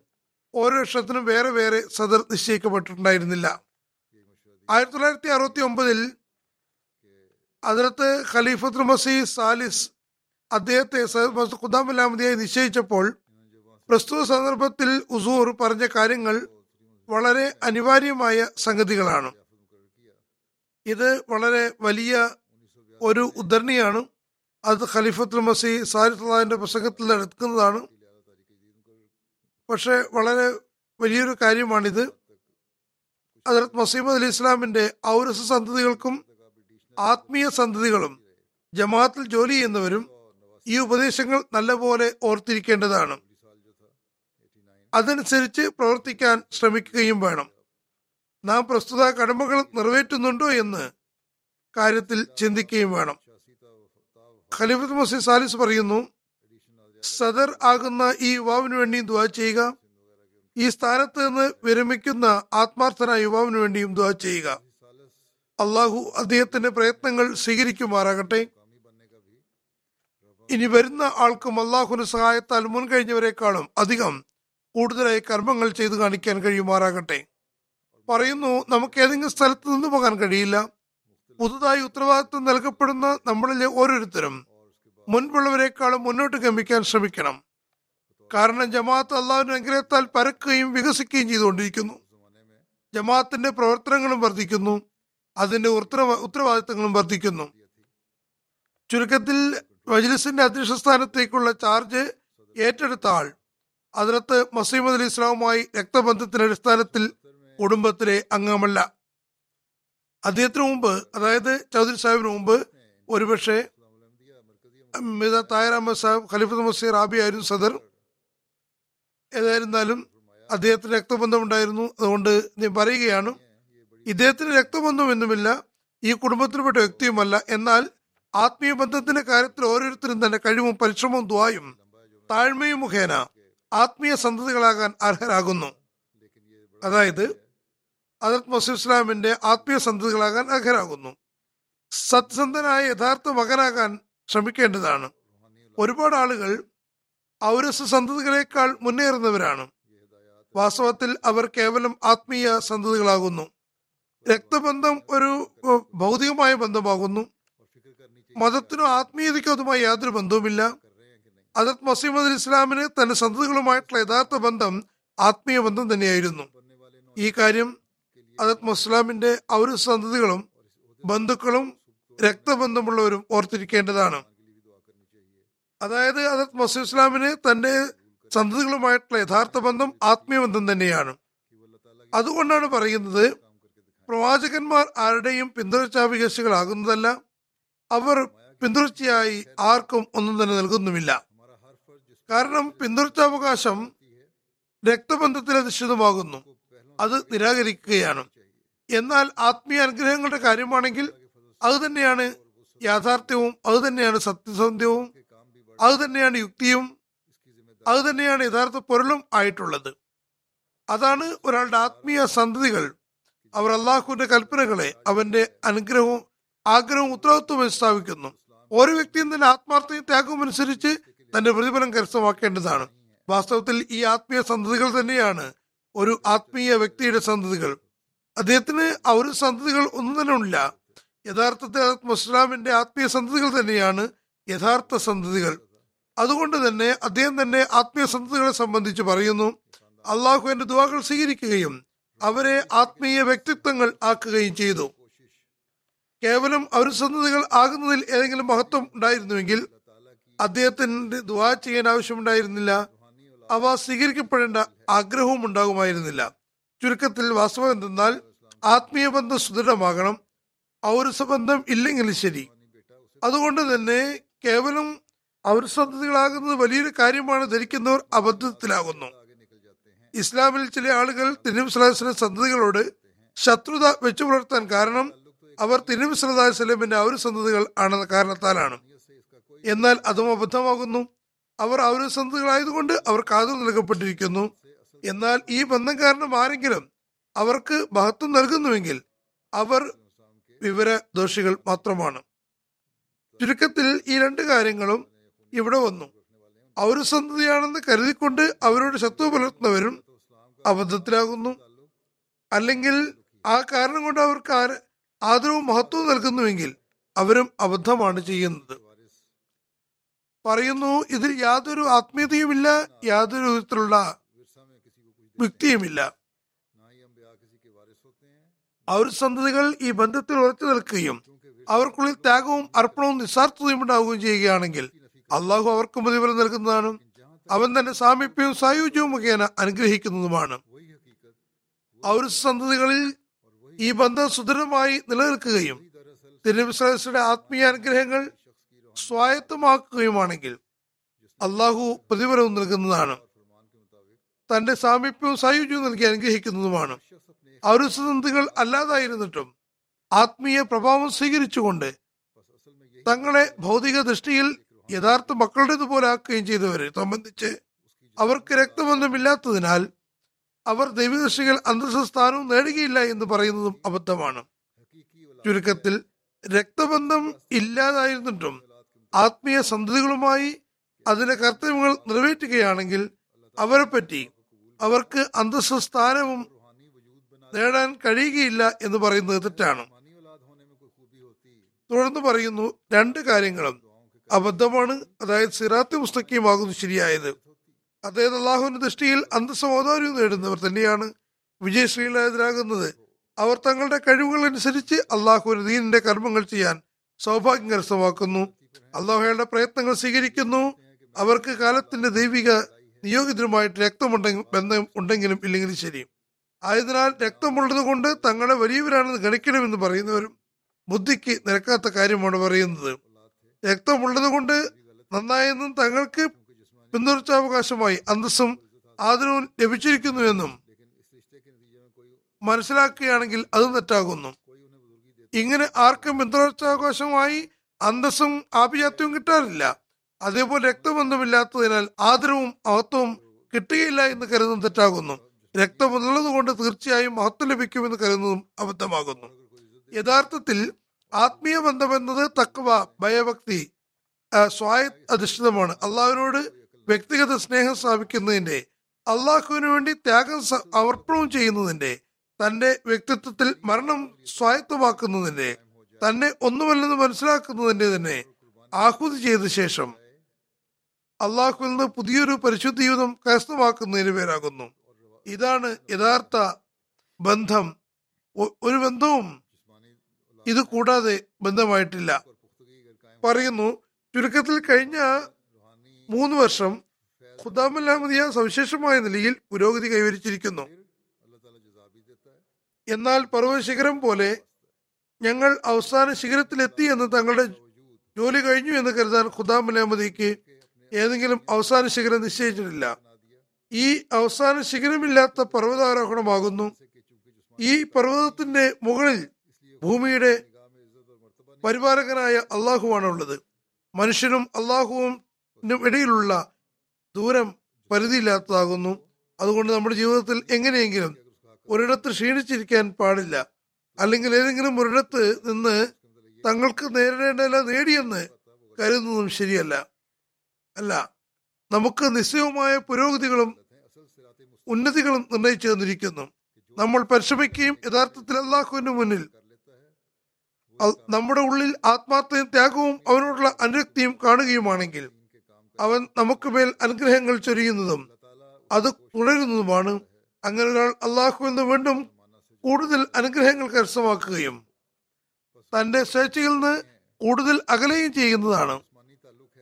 ഓരോ വർഷത്തിനും വേറെ വേറെ സദർ നിശ്ചയിക്കപ്പെട്ടിട്ടുണ്ടായിരുന്നില്ല. ആയിരത്തി തൊള്ളായിരത്തി അറുപത്തി ഒമ്പതിൽ അതിനകത്ത് ഖലീഫത് മസീദ് സാലിസ് അദ്ദേഹത്തെ ഖുദാമലാമതിയായി നിശ്ചയിച്ചപ്പോൾ പ്രസ്തുത സന്ദർഭത്തിൽ ഉസൂർ പറഞ്ഞ കാര്യങ്ങൾ വളരെ അനിവാര്യമായ സംഗതികളാണ്. ഇത് വളരെ വലിയ ഒരു ഉദ്ധരണിയാണ്. അത് ഖലീഫത്തുൽ മസീ സാരിഫുള്ളാഹിന്റെ പ്രസംഗത്തിൽ എടുക്കുന്നതാണ്. പക്ഷെ വളരെ വലിയൊരു കാര്യമാണിത്. ഹജറത് മസീമദ് അലി ഇസ്ലാമിന്റെ ഔരസ സന്തതികൾക്കും ആത്മീയ സന്തതികളും ജമാഅത്തിൽ ജോലി ചെയ്യുന്നവരും ഈ ഉപദേശങ്ങൾ നല്ലപോലെ ഓർത്തിരിക്കേണ്ടതാണ്. അതനുസരിച്ച് പ്രവർത്തിക്കാൻ ശ്രമിക്കുകയും വേണം. നാം പ്രസ്തുത കടമകൾ നിറവേറ്റുന്നുണ്ടോ എന്ന് കാര്യത്തിൽ ചിന്തിക്കുകയും വേണം. ഖലീഫത്ത് മസീദ് സാലിസ് പറയുന്നു സദർ ആകുന്ന ഈ യുവാവിന് വേണ്ടിയും ദ ചെയ്യുക. ഈ സ്ഥാനത്ത് നിന്ന് വിരമിക്കുന്ന ആത്മാർത്ഥനായ യുവാവിന് വേണ്ടിയും ദ ചെയ്യുക. അള്ളാഹു അദ്ദേഹത്തിന്റെ പ്രയത്നങ്ങൾ സ്വീകരിക്കുമാറാകട്ടെ. ഇനി വരുന്ന ആൾക്കും അള്ളാഹുവിന്റെ സഹായത്താൽ മുൻകഴിഞ്ഞവരെക്കാളും അധികം കൂടുതലായി കർമ്മങ്ങൾ ചെയ്തു കാണിക്കാൻ കഴിയുമാറാകട്ടെ. പറയുന്നു നമുക്ക് ഏതെങ്കിലും സ്ഥലത്ത് നിന്ന് പോകാൻ കഴിയില്ല. പുതുതായി ഉത്തരവാദിത്വം നൽകപ്പെടുന്ന നമ്മളിലെ ഓരോരുത്തരും മുൻപുള്ളവരെക്കാളും മുന്നോട്ട് ഗമിക്കാൻ ശ്രമിക്കണം. കാരണം ജമാഅത്ത് അള്ളാഹുവിന്റെ അനുഗ്രഹത്താൽ പരക്കുകയും വികസിക്കുകയും ചെയ്തുകൊണ്ടിരിക്കുന്നു. ജമാഅത്തിന്റെ പ്രവർത്തനങ്ങളും വർദ്ധിക്കുന്നു. അതിന്റെ ഉത്തരവ ഉത്തരവാദിത്തങ്ങളും വർദ്ധിക്കുന്നു. ചുരുക്കത്തിൽ മജ്ലിസിന്റെ അധ്യക്ഷ സ്ഥാനത്തേക്കുള്ള ചാർജ് ഏറ്റെടുത്ത ആൾ അതിനകത്ത് മസീമദ് അലി ഇസ്ലാമുമായി രക്തബന്ധത്തിന്റെ അടിസ്ഥാനത്തിൽ കുടുംബത്തിലെ അംഗമല്ല. അദ്ദേഹത്തിന് മുമ്പ് അതായത് ചൗധരി സാഹിബിന് മുമ്പ് ഒരുപക്ഷെ മിത തായർ അഹമ്മദ് സാഹിബ് ഖലീഫത്ത് മസീർ റാബി ആയിരുന്നു സദർ. ഏതായിരുന്നാലും അദ്ദേഹത്തിന് രക്തബന്ധമുണ്ടായിരുന്നു. അതുകൊണ്ട് ഞാൻ പറയുകയാണ് ഇദ്ദേഹത്തിന് രക്തബന്ധമൊന്നുമില്ല ഈ കുടുംബത്തിൽപ്പെട്ട വ്യക്തിയുമല്ല. എന്നാൽ ആത്മീയ ബന്ധത്തിന്റെ കാര്യത്തിൽ ഓരോരുത്തരും തന്നെ കഴിവും പരിശ്രമവും ദ്വായും താഴ്മയും മുഖേന ആത്മീയ സന്തതികളാകാൻ അർഹരാകുന്നു. അതായത് അദത് മസീദ് ഇസ്ലാമിന്റെ ആത്മീയ സന്തതികളാകാൻ അർഹരാകുന്നു. സത്യസന്ധനായ യഥാർത്ഥ മകനാകാൻ ശ്രമിക്കേണ്ടതാണ്. ഒരുപാട് ആളുകൾ ഔരസ് സന്തതികളെക്കാൾ മുന്നേറുന്നവരാണ്. വാസ്തവത്തിൽ അവർ കേവലം ആത്മീയ സന്തതികളാകുന്നു. രക്തബന്ധം ഒരു ഭൗതികമായ ബന്ധമാകുന്നു. മതത്തിനോ ആത്മീയതയ്ക്കോ അതുമായി യാതൊരു ബന്ധവുമില്ല. അതത് മസീമദ് ഇസ്ലാമിന് തന്റെ സന്തതികളുമായിട്ടുള്ള യഥാർത്ഥ ബന്ധം ആത്മീയ ബന്ധം തന്നെയായിരുന്നു. ഈ കാര്യം അദത് മുസ്ലാമിന്റെ ഒരു സന്തതികളും ബന്ധുക്കളും രക്തബന്ധമുള്ളവരും ഓർത്തിരിക്കേണ്ടതാണ്. അതായത് അദത് മസൂദ് ഇസ്ലാമിന് തന്റെ സന്തതികളുമായിട്ടുള്ള യഥാർത്ഥ ബന്ധം ആത്മീയ ബന്ധം തന്നെയാണ്. അതുകൊണ്ടാണ് പറയുന്നത് പ്രവാചകന്മാർ ആരുടെയും പിന്തുടർച്ചാഭികശികളാകുന്നതല്ല അവർ പിന്തുടർച്ചയായി ആർക്കും ഒന്നും തന്നെ നൽകുന്നുമില്ല. കാരണം പിന്തുടർച്ചാവകാശം രക്തബന്ധത്തിൽ അധിഷ്ഠിതമാകുന്നു അത് നിരാകരിക്കുകയാണ്. എന്നാൽ ആത്മീയ അനുഗ്രഹങ്ങളുടെ കാര്യമാണെങ്കിൽ അത് തന്നെയാണ് യാഥാർത്ഥ്യവും അത് തന്നെയാണ് സത്യസന്ധ്യവും അത് തന്നെയാണ് യുക്തിയും അത് തന്നെയാണ് യഥാർത്ഥ പൊരുളും ആയിട്ടുള്ളത്. അതാണ് ഒരാളുടെ ആത്മീയ സന്തതികൾ. അവർ അള്ളാഹുവിന്റെ കൽപ്പനകളെ അവന്റെ അനുഗ്രഹവും ആഗ്രഹവും ഉത്തരവാദിത്വവും സ്ഥാപിക്കുന്നു ഓരോ വ്യക്തിയും തന്നെ ആത്മാർത്ഥയും ത്യാഗവും അനുസരിച്ച് തന്റെ പ്രതിഫലം കരസ്ഥമാക്കേണ്ടതാണ്. വാസ്തവത്തിൽ ഈ ആത്മീയ സന്തതികൾ തന്നെയാണ് ഒരു ആത്മീയ വ്യക്തിയുടെ സന്തതികൾ. അദ്ദേഹത്തിന് ആ ഒരു സന്തതികൾ ഒന്നും തന്നെ ഇല്ല. യഥാർത്ഥത്തിൽ മുസ്ലാമിന്റെ ആത്മീയ സന്തതികൾ തന്നെയാണ് യഥാർത്ഥ സന്തതികൾ. അതുകൊണ്ട് തന്നെ അദ്ദേഹം തന്നെ ആത്മീയ സന്തതികളെ സംബന്ധിച്ച് പറയുന്നു അള്ളാഹു എന്റെ ദുവാകൾ സ്വീകരിക്കുകയും അവരെ ആത്മീയ വ്യക്തിത്വങ്ങൾ ആക്കുകയും ചെയ്തു. കേവലം അവർ സന്തതികൾ ആകുന്നതിൽ ഏതെങ്കിലും മഹത്വം ഉണ്ടായിരുന്നുവെങ്കിൽ അദ്ദേഹത്തിന്റെ ദുവാ ചെയ്യാൻ ആവശ്യമുണ്ടായിരുന്നില്ല അവ സ്വീകരിക്കപ്പെടേണ്ട ആഗ്രഹവും ഉണ്ടാകുമായിരുന്നില്ല. ചുരുക്കത്തിൽ വാസ്തവം എന്തെന്നാൽ ആത്മീയ ബന്ധം സുദൃഢമാകണം ഔരസബന്ധം ഇല്ലെങ്കിലും ശരി. അതുകൊണ്ട് തന്നെ കേവലം ഔരസന്ധതികളാകുന്നത് വലിയൊരു കാര്യമാണ് ധരിക്കുന്നവർ അബദ്ധത്തിലാകുന്നു. ഇസ്ലാമിൽ ചില ആളുകൾ തിരുനബി സ്വലാസ്ലം സന്തതികളോട് ശത്രുത വെച്ചു പുലർത്താൻ കാരണം അവർ തിരുനബി സ്വലാഹു വസ്ലമിന്റെ ഔര സന്തതികൾ ആണെന്ന കാരണത്താലാണ്. എന്നാൽ അതും അബദ്ധമാകുന്നു. അവർ ഔര സന്തതികളായതുകൊണ്ട് അവർ കാതൽ നൽകപ്പെട്ടിരിക്കുന്നു. എന്നാൽ ഈ ബന്ധം കാരണം ആരെങ്കിലും അവർക്ക് മഹത്വം നൽകുന്നുവെങ്കിൽ അവർ വിവര ദോഷികൾ മാത്രമാണ്. ചുരുക്കത്തിൽ ഈ രണ്ട് കാര്യങ്ങളും ഇവിടെ വന്നു. അവർ സന്തതിയാണെന്ന് കരുതിക്കൊണ്ട് അവരോട് ശത്രു പുലർത്തുന്നവരും അബദ്ധത്തിലാകുന്നു. അല്ലെങ്കിൽ ആ കാരണം കൊണ്ട് അവർക്ക് ആദരവും മഹത്വവും നൽകുന്നുവെങ്കിൽ അവരും അബദ്ധമാണ് ചെയ്യുന്നത്. പറയുന്നു ഇതിൽ യാതൊരു ആത്മീയതയുമില്ല യാതൊരു വിധത്തിലുള്ള വ്യക്തിയുമില്ല. അവർ സന്തതികൾ ഈ ബന്ധത്തിൽ ഉറച്ചു നിൽക്കുകയും അവർക്കുള്ളിൽ ത്യാഗവും അർപ്പണവും നിസ്സാർത്ഥതയും ഉണ്ടാവുകയും ചെയ്യുകയാണെങ്കിൽ അള്ളാഹു അവർക്ക് പ്രതിഫലം നൽകുന്നതാണ്. അവൻ തന്റെ സാമീപ്യവും സായുജ്യവും മുഖേന അനുഗ്രഹിക്കുന്നതുമാണ്. അവർ സന്തതികളിൽ ഈ ബന്ധം സുദൃഢമായി നിലനിൽക്കുകയും തിരുവിശ്വാസിയുടെ ആത്മീയ അനുഗ്രഹങ്ങൾ സ്വായത്തമാക്കുകയുമാണെങ്കിൽ അള്ളാഹു പ്രതിഫലവും നൽകുന്നതാണ്. തന്റെ സാമീപ്യവും സായുജ്യവും നൽകി അനുഗ്രഹിക്കുന്നതുമാണ്. ഔരസന്ധികൾ അല്ലാതായിരുന്നിട്ടും ആത്മീയ പ്രഭാവം സ്വീകരിച്ചുകൊണ്ട് തങ്ങളെ ഭൗതിക ദൃഷ്ടിയിൽ യഥാർത്ഥ മക്കളുടേതുപോലെ ആക്കുകയും ചെയ്തവരെ സംബന്ധിച്ച് അവർക്ക് രക്തബന്ധമില്ലാത്തതിനാൽ അവർ ദൈവദൃഷ്ടികൾ അന്തസ്ഥാനവും നേടുകയില്ല എന്ന് പറയുന്നതും അബദ്ധമാണ്. ചുരുക്കത്തിൽ രക്തബന്ധം ഇല്ലാതായിരുന്നിട്ടും ആത്മീയ സന്തതികളുമായി അതിന്റെ കർത്തവ്യങ്ങൾ നിറവേറ്റുകയാണെങ്കിൽ അവരെ പറ്റി അവർക്ക് അന്തസ്ഥാനവും നേടാൻ കഴിയുകയില്ല എന്ന് പറയുന്നത് തെറ്റാണ്. തുടർന്ന് പറയുന്നു രണ്ട് കാര്യങ്ങളും അബദ്ധമാണ് അതായത് സിറാത്തി മുസ്തക്കിയുമാകുന്നു ശരിയായത്. അതായത് അള്ളാഹുവിന്റെ ദൃഷ്ടിയിൽ അന്തസ്സമോദാര്യം നേടുന്നവർ തന്നെയാണ് വിജയശ്രീലായതരാകുന്നത് അവർ തങ്ങളുടെ കഴിവുകൾ അനുസരിച്ച് അള്ളാഹു ദീനിന്റെ കർമ്മങ്ങൾ ചെയ്യാൻ സൗഭാഗ്യം കരസ്ഥമാക്കുന്നു അള്ളാഹുയുടെ പ്രയത്നങ്ങൾ സ്വീകരിക്കുന്നു. അവർക്ക് കാലത്തിന്റെ ദൈവിക നിയോഗിതരുമായിട്ട് രക്തമുണ്ടെങ്കിൽ ബന്ധം ഉണ്ടെങ്കിലും ഇല്ലെങ്കിലും ശരി. ആയതിനാൽ രക്തമുള്ളത് കൊണ്ട് തങ്ങളെ വലിയവരാണെന്ന് ഗണിക്കണമെന്ന് പറയുന്നവരും ബുദ്ധിക്ക് നിരക്കാത്ത കാര്യമാണ് പറയുന്നത്. രക്തമുള്ളത് കൊണ്ട് നന്നായെന്നും തങ്ങൾക്ക് പിന്തുടർച്ചാവകാശമായി അന്തസ്സും ആദരവും ലഭിച്ചിരിക്കുന്നുവെന്നും മനസ്സിലാക്കുകയാണെങ്കിൽ അത് തെറ്റാകുന്നു. ഇങ്ങനെ ആർക്കും പിന്തുടർച്ചാവകാശമായി അന്തസ്സും ആഭിജാത്യവും കിട്ടാറില്ല. അതേപോലെ രക്തബന്ധമില്ലാത്തതിനാൽ ആദരവും മഹത്വവും കിട്ടുകയില്ല എന്ന് കരുതുന്നത് തെറ്റാകുന്നു. രക്തമുള്ളത് കൊണ്ട് തീർച്ചയായും മഹത്വം ലഭിക്കുമെന്ന് കരുതുന്നതും അബദ്ധമാകുന്നു. യഥാർത്ഥത്തിൽ ആത്മീയ ബന്ധമെന്നത് തക്കവ ഭയഭക്തി സ്വായ അധിഷ്ഠിതമാണ് അള്ളാഹുവിനോട് വ്യക്തിഗത സ്നേഹം സ്ഥാപിക്കുന്നതിന്റെ അള്ളാഹുവിന് വേണ്ടി ത്യാഗം സമർപ്പണവും ചെയ്യുന്നതിന്റെ തന്റെ വ്യക്തിത്വത്തിൽ മരണം സ്വായത്തമാക്കുന്നതിന്റെ തന്നെ ഒന്നുമല്ലെന്ന് മനസ്സിലാക്കുന്നതിന്റെ തന്നെ ആഹുതി ചെയ്ത ശേഷം അള്ളാഹുവിൽ നിന്ന് പുതിയൊരു പരിശുദ്ധ ജീവിതം കരസ്ഥമാക്കുന്നതിന് പേരാകുന്നു. ഇതാണ് യഥാർത്ഥ ബന്ധം. ഒരു ബന്ധവും ഇത് കൂടാതെ ബന്ധമായിട്ടില്ല. പറയുന്നു ചുരുക്കത്തിൽ കഴിഞ്ഞ മൂന്ന് വർഷം ഖുദാമല്ലാമതിയ സവിശേഷമായ നിലയിൽ പുരോഗതി കൈവരിച്ചിരിക്കുന്നു. എന്നാൽ പർവശിഖരം പോലെ ഞങ്ങൾ അവസാന ശിഖരത്തിലെത്തി എന്ന് തങ്ങളുടെ ജോലി കഴിഞ്ഞു എന്ന് കരുതാൻ ഖുദാമല്ലാമതിക്ക് ഏതെങ്കിലും അവസാന ശിഖരം നിശ്ചയിച്ചിട്ടില്ല. ഈ അവസാന ശിഖരമില്ലാത്ത പർവതാരോഹണമാകുന്നു. ഈ പർവതത്തിന്റെ മുകളിൽ ഭൂമിയുടെ പരിപാലകനായ അള്ളാഹുവാണ് ഉള്ളത് മനുഷ്യനും അള്ളാഹുവും ഇടയിലുള്ള ദൂരം പരിധിയില്ലാത്തതാകുന്നു. അതുകൊണ്ട് നമ്മുടെ ജീവിതത്തിൽ എങ്ങനെയെങ്കിലും ഒരിടത്ത് ക്ഷീണിച്ചിരിക്കാൻ പാടില്ല. അല്ലെങ്കിൽ ഏതെങ്കിലും ഒരിടത്ത് നിന്ന് തങ്ങൾക്ക് നേരിടേണ്ടല്ല നേടിയെന്ന് കരുതുന്നതും ശരിയല്ല. അല്ല നമുക്ക് നിശ്ചയവുമായ പുരോഗതികളും ഉന്നതികളും നിർണയിച്ചു തന്നിരിക്കുന്നു. നമ്മൾ പരിശ്രമിക്കുകയും യഥാർത്ഥത്തിൽ അള്ളാഹുവിന് മുന്നിൽ നമ്മുടെ ഉള്ളിൽ ആത്മാർത്ഥയും ത്യാഗവും അവനോടുള്ള അനുരക്തിയും കാണുകയുമാണെങ്കിൽ അവൻ നമുക്ക് മേൽ അനുഗ്രഹങ്ങൾ ചൊരിയുന്നതും അത് തുടരുന്നതുമാണ്. അങ്ങനെ ഒരാൾ അള്ളാഹുവിൽ നിന്ന് വീണ്ടും കൂടുതൽ അനുഗ്രഹങ്ങൾ കരസ്ഥമാക്കുകയും തന്റെ സ്വേച്ഛയിൽ നിന്ന് കൂടുതൽ അകലുകയും ചെയ്യുന്നതാണ്.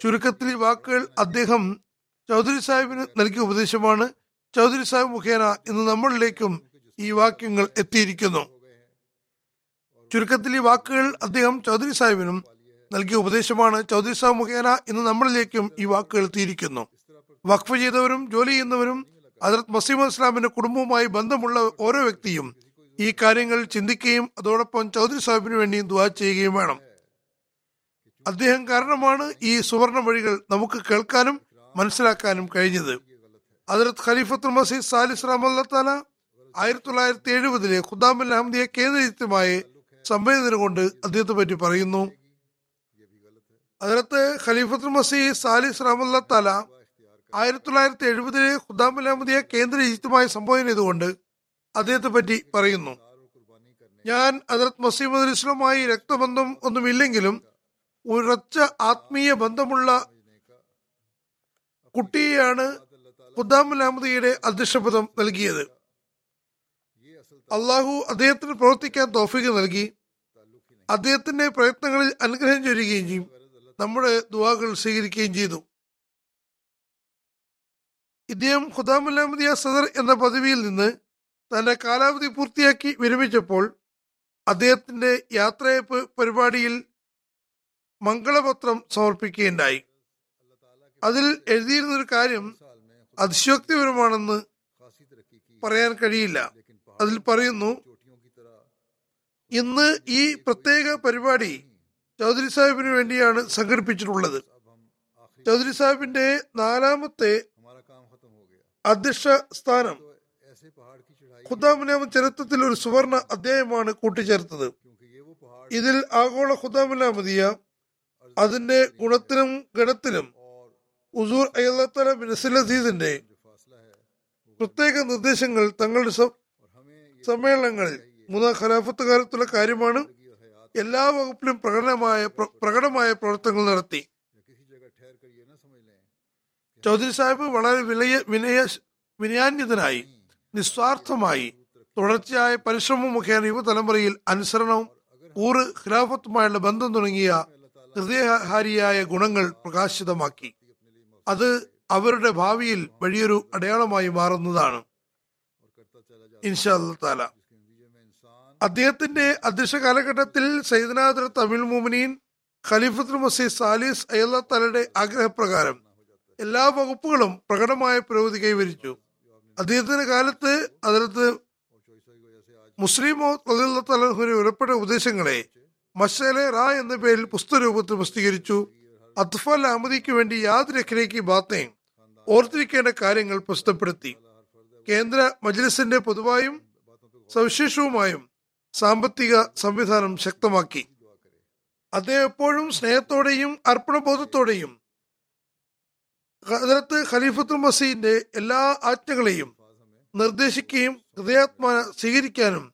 ചുരുക്കത്തിൽ വാക്കുകൾ അദ്ദേഹം ചൗധരി സാഹിബിന് നൽകിയ ഉപദേശമാണ്. ചൗധരി സാഹിബ് മുഖേന ഇന്ന് നമ്മളിലേക്കും ഈ വാക്യങ്ങൾ എത്തിയിരിക്കുന്നു. ചുരുക്കത്തിൽ ഈ വാക്കുകൾ അദ്ദേഹം ചൗധരി സാഹിബിനും നൽകിയ ഉപദേശമാണ്. ചൗധരി സാഹിബ് മുഖേന ഇന്ന് നമ്മളിലേക്കും ഈ വാക്കുകൾ എത്തിയിരിക്കുന്നു. വഖഫ് ചെയ്തവരും ജോലി ചെയ്യുന്നവരും ഹജറത് മസീമ ഇസ്ലാമിന്റെ കുടുംബവുമായി ബന്ധമുള്ള ഓരോ വ്യക്തിയും ഈ കാര്യങ്ങൾ ചിന്തിക്കുകയും അതോടൊപ്പം ചൗധരി സാഹിബിന് വേണ്ടിയും ദുവാ ചെയ്യുകയും വേണം. അദ്ദേഹം കാരണമാണ് ഈ സുവർണ വഴികൾ നമുക്ക് കേൾക്കാനും മനസ്സിലാക്കാനും കഴിഞ്ഞത്. അതിർത്ത് ഖലീഫത്തുൽ മസീദ് സാലിസ് റഹ്മത്താല ആയിരത്തി തൊള്ളായിരത്തി എഴുപതിലെ ഖുദാമുൽ അഹമ്മദിയെ കേന്ദ്രീകൃതമായി സംവേദന കൊണ്ട് അദ്ദേഹത്തെ പറ്റി പറയുന്നു. അതിനകത്ത് ഖലീഫത്തുൽ മസീദ് സാലിസ് റഹ്മത്താല ആയിരത്തി തൊള്ളായിരത്തി എഴുപതിലെ ഖുദാമുൽ അഹമ്മദിയെ കേന്ദ്രീകൃതമായി സംബോധന ചെയ്തുകൊണ്ട് അദ്ദേഹത്തെ പറ്റി പറയുന്നു. ഞാൻ അതിർത്ത് മസീമദ് ഇസ്ലാമായി രക്തബന്ധം ഒന്നുമില്ലെങ്കിലും ഉറച്ച ആത്മീയ ബന്ധമുള്ള കുട്ടിയെയാണ് ഖുദ്ദാമുൽ അഹമ്മദിയുടെ അധ്യക്ഷപദം നൽകിയത്. അള്ളാഹു അദ്ദേഹത്തിന് പ്രവർത്തിക്കാൻ തോഫിക്ക് നൽകി. അദ്ദേഹത്തിന്റെ പ്രയത്നങ്ങളിൽ അനുഗ്രഹം ചൊരുകയും ചെയ്യും. നമ്മുടെ ദുവാകൾ സ്വീകരിക്കുകയും ചെയ്തു. ഇദ്ദേഹം ഖുദാമുൽ അഹമ്മദിയ സദർ എന്ന പദവിയിൽ നിന്ന് തന്റെ കാലാവധി പൂർത്തിയാക്കി വിരമിച്ചപ്പോൾ അദ്ദേഹത്തിന്റെ യാത്രയപ്പ് പരിപാടിയിൽ മംഗളപത്രം സമർപ്പിക്കുകയുണ്ടായി. അതിൽ എഴുതിയിരുന്ന ഒരു കാര്യം അതിശയോക്തിപരമാണെന്ന് പറയാൻ കഴിയില്ല. അതിൽ പറയുന്നു ഇന്ന് ഈ പ്രത്യേക പരിപാടി ചൗധരി സാഹിബിന് വേണ്ടിയാണ് സംഘടിപ്പിച്ചിട്ടുള്ളത്. ചൗധരി സാഹിബിന്റെ നാലാമത്തെ അധ്യക്ഷ സ്ഥാനം ഖുദാമുലാമ ചരിത്രത്തിൽ ഒരു സുവർണ അധ്യായമാണ് കൂട്ടിച്ചേർത്തത്. ഇതിൽ ആഗോള ഖുദാമുലാമതിയ അതിന്റെ ഗുണത്തിനും ഗണത്തിലും ഉസൂർ അയ്യത്തല മിനസിൽ അസീസിന്റെ പ്രത്യേക നിർദ്ദേശങ്ങൾ തങ്ങളുടെ സമ്മേളനങ്ങളിൽ മൂന്നാം ഖലാഫത്ത് കാലത്തുള്ള കാര്യമാണ് എല്ലാ വകുപ്പിലും പ്രകടമായ പ്രകടമായ പ്രവർത്തനങ്ങൾ നടത്തി. ചൗധരി സാഹിബ് വളരെ വിനയ വിനയാന്യതനായി നിസ്വാർത്ഥമായി തുടർച്ചയായ പരിശ്രമം മുഖേന യുവതലമുറയിൽ അനുസരണവും ഊറ് ഖിലാഫത്തുമായുള്ള ബന്ധം തുടങ്ങിയ ഹൃദയഹാരിയായ ഗുണങ്ങൾ പ്രകാശിതമാക്കി. അത് അവരുടെ ഭാവിയിൽ വലിയൊരു അടയാളമായി മാറുന്നതാണ്. അദ്ദേഹത്തിന്റെ അധ്യക്ഷ കാലഘട്ടത്തിൽ സൈദനാദർ തമിഴ് മുമിനീൻ ഖലീഫത്തുൽ മസീദ് സാലിസ് അയ്യല്ലാ തലയുടെ ആഗ്രഹപ്രകാരം എല്ലാ വകുപ്പുകളും പ്രകടമായ പുരോഗതി കൈവരിച്ചു. അദ്ദേഹത്തിന്റെ കാലത്ത് അതിലത്ത് മുസ്ലിം തലഹുവിന് ഉൾപ്പെട്ട ഉപദേശങ്ങളെ മഷലെ റാ എന്ന പേരിൽ പുസ്തക രൂപത്തിൽ പ്രസിദ്ധീകരിച്ചു. അത്ഫൽ അഹമ്മദിക്ക് വേണ്ടി യാതൊരു അഖിലേക്ക് ബാത്തേയും ഓർത്തിരിക്കേണ്ട കാര്യങ്ങൾ പ്രസിദ്ധപ്പെടുത്തി. കേന്ദ്ര മജ്ലിസിന്റെ പൊതുവായും സവിശേഷവുമായും സാമ്പത്തിക സംവിധാനം ശക്തമാക്കി. അദ്ദേഹം എപ്പോഴും സ്നേഹത്തോടെയും അർപ്പണബോധത്തോടെയും ഹജറത്ത് ഖലീഫത്തുൽ മസീദിന്റെ എല്ലാ ആജ്ഞകളെയും നിർദ്ദേശിക്കുകയും ഹൃദയാത്മ സ്വീകരിക്കാനും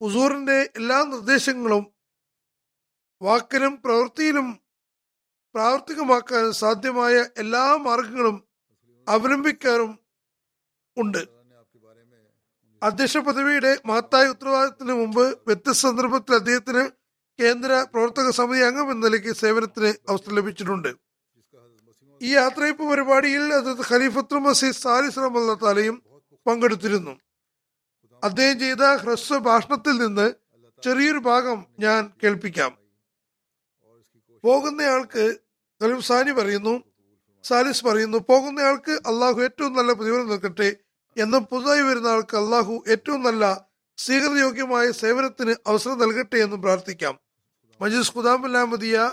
ഹുസൂറിന്റെ എല്ലാ നിർദ്ദേശങ്ങളും വാക്കിലും പ്രവൃത്തിയിലും പ്രാവർത്തികമാക്കാൻ സാധ്യമായ എല്ലാ മാർഗങ്ങളും അവലംബിക്കാനും ഉണ്ട്. അധ്യക്ഷ പദവിയുടെ മഹത്തായ ഉത്തരവാദിത്തത്തിന് മുമ്പ് വ്യത്യസ്ത സന്ദർഭത്തിൽ അദ്ദേഹത്തിന് കേന്ദ്ര പ്രവർത്തക സമിതി അംഗം എന്ന നിലയ്ക്ക് സേവനത്തിന് അവസരം ലഭിച്ചിട്ടുണ്ട്. ഈ യാത്രയപ്പ് പരിപാടിയിൽ അത് ഖലീഫത്തുൽ മസീദ് സാലിസ് താലയും പങ്കെടുത്തിരുന്നു. അദ്ദേഹം ചെയ്ത ഹ്രസ്വ ഭാഷണത്തിൽ നിന്ന് ചെറിയൊരു ഭാഗം ഞാൻ കേൾപ്പിക്കാം. പോകുന്നയാൾക്ക് ഖലീഫ് സാനി പറയുന്നു സാലിസ് പറയുന്നു പോകുന്നയാൾക്ക് അള്ളാഹു ഏറ്റവും നല്ല പ്രതിഫലം നൽകട്ടെ എന്നും പുതുതായി വരുന്ന ആൾക്ക് അള്ളാഹു ഏറ്റവും നല്ല സ്വീകൃതയോഗ്യമായ സേവനത്തിന് അവസരം നൽകട്ടെ എന്നും പ്രാർത്ഥിക്കാം. മജീസ് ഖുദാമല്ലാമദിയ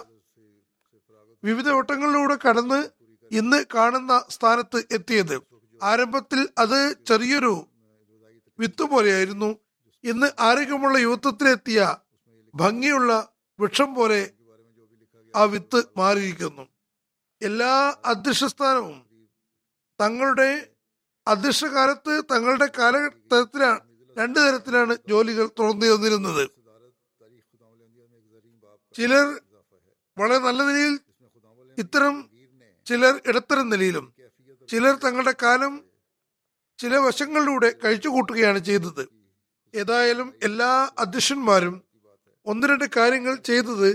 വിവിധ വട്ടങ്ങളിലൂടെ കടന്ന് ഇന്ന് കാണുന്ന സ്ഥാനത്ത് എത്തിയത്. ആരംഭത്തിൽ അത് ചെറിയൊരു വിത്ത് പോലെയായിരുന്നു ഇന്ന് ആരോഗ്യമുള്ള യുവത്വത്തിലെത്തിയ ഭംഗിയുള്ള വൃക്ഷം പോലെ ആ വിത്ത് മാറിയിരിക്കുന്നു. എല്ലാ അധ്യക്ഷസ്ഥാനവും തങ്ങളുടെ അധ്യക്ഷകാലത്ത് തങ്ങളുടെ കാലഘട്ടത്തിലാണ് രണ്ടു തരത്തിലാണ് ജോലികൾ തുറന്നു തന്നിരുന്നത്. ചിലർ വളരെ നല്ല നിലയിൽ ഇത്തരം ചിലർ ഇടത്തരം നിലയിലും ചിലർ തങ്ങളുടെ കാലം ചില വശങ്ങളിലൂടെ കഴിച്ചുകൂട്ടുകയാണ് ചെയ്തത്. ഏതായാലും എല്ലാ അധ്യക്ഷന്മാരും ഒന്ന് രണ്ട് കാര്യങ്ങൾ ചെയ്തത്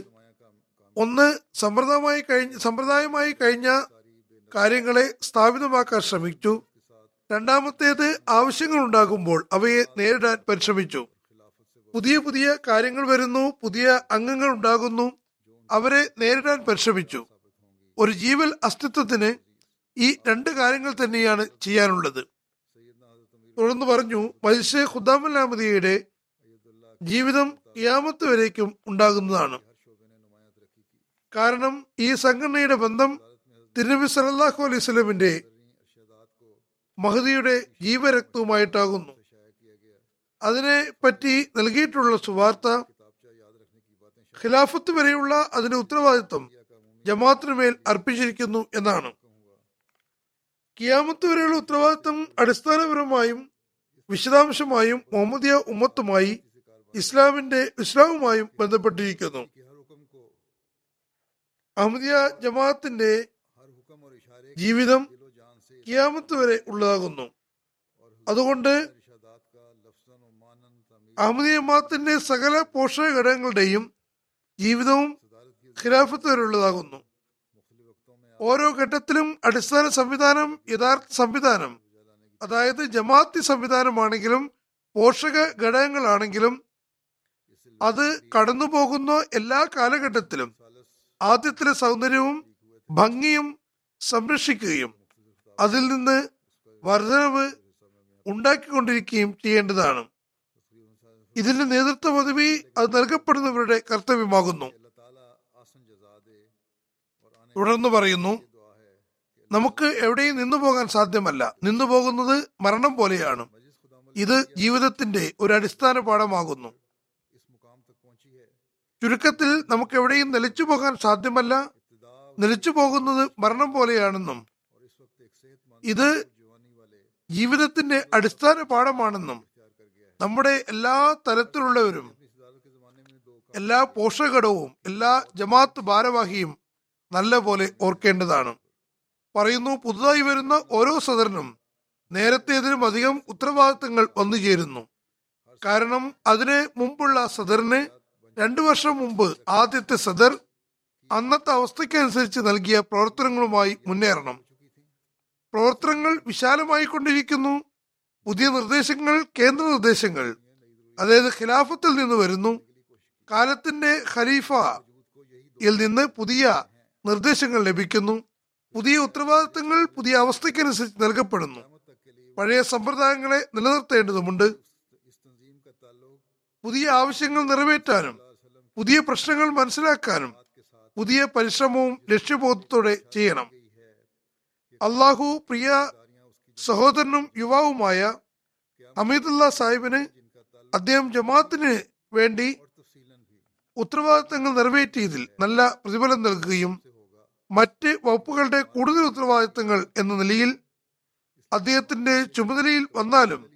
ഒന്ന് സമ്പ്രദായമായി കഴിഞ്ഞ സമ്പ്രദായമായി കഴിഞ്ഞ കാര്യങ്ങളെ സ്ഥാപിതമാക്കാൻ ശ്രമിച്ചു. രണ്ടാമത്തേത് ആവശ്യങ്ങൾ ഉണ്ടാകുമ്പോൾ അവയെ നേരിടാൻ പരിശ്രമിച്ചു. പുതിയ പുതിയ കാര്യങ്ങൾ വരുന്നു പുതിയ അംഗങ്ങൾ ഉണ്ടാകുന്നു അവരെ നേരിടാൻ പരിശ്രമിച്ചു. ഒരു ജീവൽ അസ്തിത്വത്തിന് ഈ രണ്ട് കാര്യങ്ങൾ തന്നെയാണ് ചെയ്യാനുള്ളത്. തുടർന്ന് പറഞ്ഞു മനുഷ്യ ഖുദാമല്ലാമതിയുടെ ജീവിതം ക്യാമത്ത് വരേക്കും ഉണ്ടാകുന്നതാണ്. കാരണം ഈ സംഘടനയുടെ ബന്ധം തിരുനബി സലല്ലാഹു അലൈഹി സ്വലമിന്റെ മഹദിയുടെ ജീവരക്തവുമായിട്ടാകുന്നു. അതിനെ പറ്റി നൽകിയിട്ടുള്ള സുവാർത്ത ഖിലാഫത്ത് വരെയുള്ള അതിന്റെ ഉത്തരവാദിത്വം ജമാഅത്തിന് മേൽ അർപ്പിച്ചിരിക്കുന്നു എന്നാണ്. കിയാമത്ത് വരെയുള്ള ഉത്തരവാദിത്വം അടിസ്ഥാനപരമായും വിശദാംശമായും മുഹമ്മദിയ ഉമ്മത്തുമായി ഇസ്ലാമിന്റെ ഇസ്ലാമുമായും ബന്ധപ്പെട്ടിരിക്കുന്നു. അഹമ്മദിയ ജമാഅത്തിന്റെ ജീവിതം കിയാമത്ത് വരെ ഉള്ളതാകുന്നു. അതുകൊണ്ട് അഹമ്മദിയ ജമാഅത്തിന്റെ സകല പോഷക ഘടകങ്ങളുടെയും ജീവിതവും ഖിലാഫത്ത് വരെയുള്ളതാകുന്നു ഓരോ ഘട്ടത്തിലും അടിസ്ഥാന സംവിധാനം യഥാർത്ഥ സംവിധാനം അതായത് ജമാഅത്തി സംവിധാനമാണെങ്കിലും പോഷക ഘടകങ്ങളാണെങ്കിലും അത് കടന്നുപോകുന്ന എല്ലാ കാലഘട്ടത്തിലും ആദ്യത്തിലെ സൗന്ദര്യവും ഭംഗിയും സംരക്ഷിക്കുകയും അതിൽ നിന്ന് വർധനവ് ഉണ്ടാക്കിക്കൊണ്ടിരിക്കുകയും ചെയ്യേണ്ടതാണ്. ഇതിന്റെ നേതൃത്വ പദവി അത് നൽകപ്പെടുന്നവരുടെ കർത്തവ്യമാകുന്നു. തുടർന്ന് പറയുന്നു നമുക്ക് എവിടെയും നിന്നു പോകാൻ സാധ്യമല്ല. നിന്നു പോകുന്നത് മരണം പോലെയാണ്. ഇത് ജീവിതത്തിന്റെ ഒരു അടിസ്ഥാന പാഠമാകുന്നു. ചുരുക്കത്തിൽ നമുക്ക് എവിടെയും നിലച്ചു പോകാൻ സാധ്യമല്ല. നിലച്ചു പോകുന്നത് മരണം പോലെയാണെന്നും ഇത് ജീവിതത്തിന്റെ അടിസ്ഥാന പാഠമാണെന്നും നമ്മുടെ എല്ലാ തരത്തിലുള്ളവരും എല്ലാ പോഷകടവും എല്ലാ ജമാഅത്ത് ഭാരവാഹിയും നല്ല പോലെ ഓർക്കേണ്ടതാണ്. പറയുന്നു പുതുതായി വരുന്ന ഓരോ സദറിനും നേരത്തേതിനും അധികം ഉത്തരവാദിത്തങ്ങൾ വന്നു ചേരുന്നു. കാരണം അതിന് മുമ്പുള്ള സദറിന് രണ്ടു വർഷം മുമ്പ് ആദ്യത്തെ സദർ അന്നത്തെ അവസ്ഥയ്ക്കനുസരിച്ച് നൽകിയ പ്രവർത്തനങ്ങളുമായി മുന്നേറണം. പ്രവർത്തനങ്ങൾ വിശാലമായി കൊണ്ടിരിക്കുന്നു പുതിയ നിർദ്ദേശങ്ങൾ കേന്ദ്ര നിർദ്ദേശങ്ങൾ അതായത് ഖിലാഫത്തിൽ നിന്ന് വരുന്നു. കാലത്തിന്റെ ഖലീഫയിൽ നിന്ന് പുതിയ നിർദ്ദേശങ്ങൾ ലഭിക്കുന്നു. പുതിയ ഉത്തരവാദിത്തങ്ങൾ പുതിയ അവസ്ഥയ്ക്കനുസരിച്ച് നൽകപ്പെടുന്നു. പഴയ സമ്പ്രദായങ്ങളെ നിലനിർത്തേണ്ടതുണ്ട് പുതിയ ആവശ്യങ്ങൾ നിറവേറ്റാനും പുതിയ പ്രശ്നങ്ങൾ മനസ്സിലാക്കാനും പുതിയ പരിശ്രമവും ലക്ഷ്യബോധത്തോടെ ചെയ്യണം. അള്ളാഹു പ്രിയ സഹോദരനും യുവാവുമായ ഹമീദുല്ല സാഹിബിന് അദ്ദേഹം ജമാഅത്തിന് വേണ്ടി ഉത്തരവാദിത്തങ്ങൾ നിറവേറ്റിയതിൽ നല്ല പ്രതിഫലം നൽകുകയും മറ്റ് വകുപ്പുകളുടെ കൂടുതൽ ഉത്തരവാദിത്തങ്ങൾ എന്ന നിലയിൽ അദ്ദേഹത്തിന്റെ ചുമതലയിൽ വന്നാലും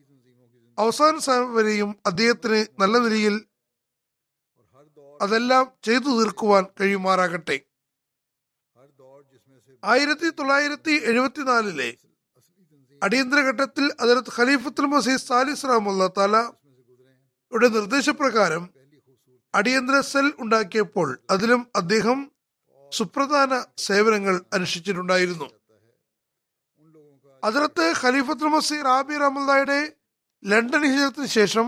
അവസാന വരെയും അദ്ദേഹത്തിന് നല്ല നിലയിൽ അതെല്ലാം ചെയ്തു തീർക്കുവാൻ കഴിയുമാറാകട്ടെ. ആയിരത്തി തൊള്ളായിരത്തി എഴുപത്തിനാലിലെ അടിയന്തര ഘട്ടത്തിൽ അതിർത്ത് ഖലീഫത്തുൽ മസീദ് സാലിസ് റഹമുല്ല തലയുടെ നിർദ്ദേശപ്രകാരം അടിയന്തര സെൽ ഉണ്ടാക്കിയപ്പോൾ അതിലും അദ്ദേഹം സുപ്രധാന സേവനങ്ങൾ അനുഷ്ഠിച്ചിട്ടുണ്ടായിരുന്നു. അതിർത്ത് ഖലീഫത്തുൽ മസീർ ആബി റഹമുല്ലായുടെ ലണ്ടൻ ഹിജറത്തിന് ശേഷം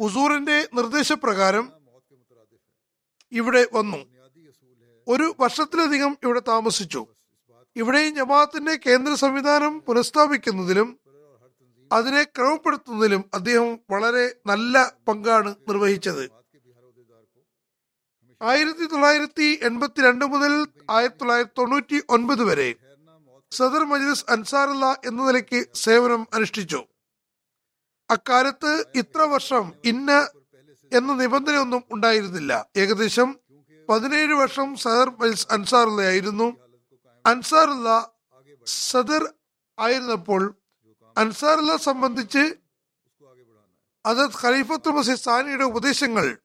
ഉസൂറിന്റെ നിർദ്ദേശപ്രകാരം ഇവിടെ വന്നു. ഒരു വർഷത്തിലധികം ഇവിടെ താമസിച്ചു. ഇവിടെയും ജമാഅത്തിന്റെ കേന്ദ്ര സംവിധാനം പുനഃസ്ഥാപിക്കുന്നതിലും അതിനെ ക്രമപ്പെടുത്തുന്നതിലും അദ്ദേഹം വളരെ നല്ല പങ്കാണ് നിർവഹിച്ചത്. ആയിരത്തി തൊള്ളായിരത്തി എൺപത്തിരണ്ട് മുതൽ ആയിരത്തി തൊള്ളായിരത്തി തൊണ്ണൂറ്റി ഒൻപത് വരെ സദർ മജ്ലിസ് അൻസാറുള്ള എന്ന നിലയ്ക്ക് സേവനം അനുഷ്ഠിച്ചു. അക്കാലത്ത് ഇത്ര വർഷം ഇന്ന എന്ന നിബന്ധനയൊന്നും ഉണ്ടായിരുന്നില്ല. ഏകദേശം പതിനേഴ് വർഷം സദർ മജ്ലിസ് അൻസാറുള്ളയായിരുന്നു. അൻസാറുള്ള സദർ ആയിരുന്നപ്പോൾ അൻസാറുള്ള സംബന്ധിച്ച് അതത് ഖലീഫത്ത് മസീദ് സാനിയുടെ ഉപദേശങ്ങൾ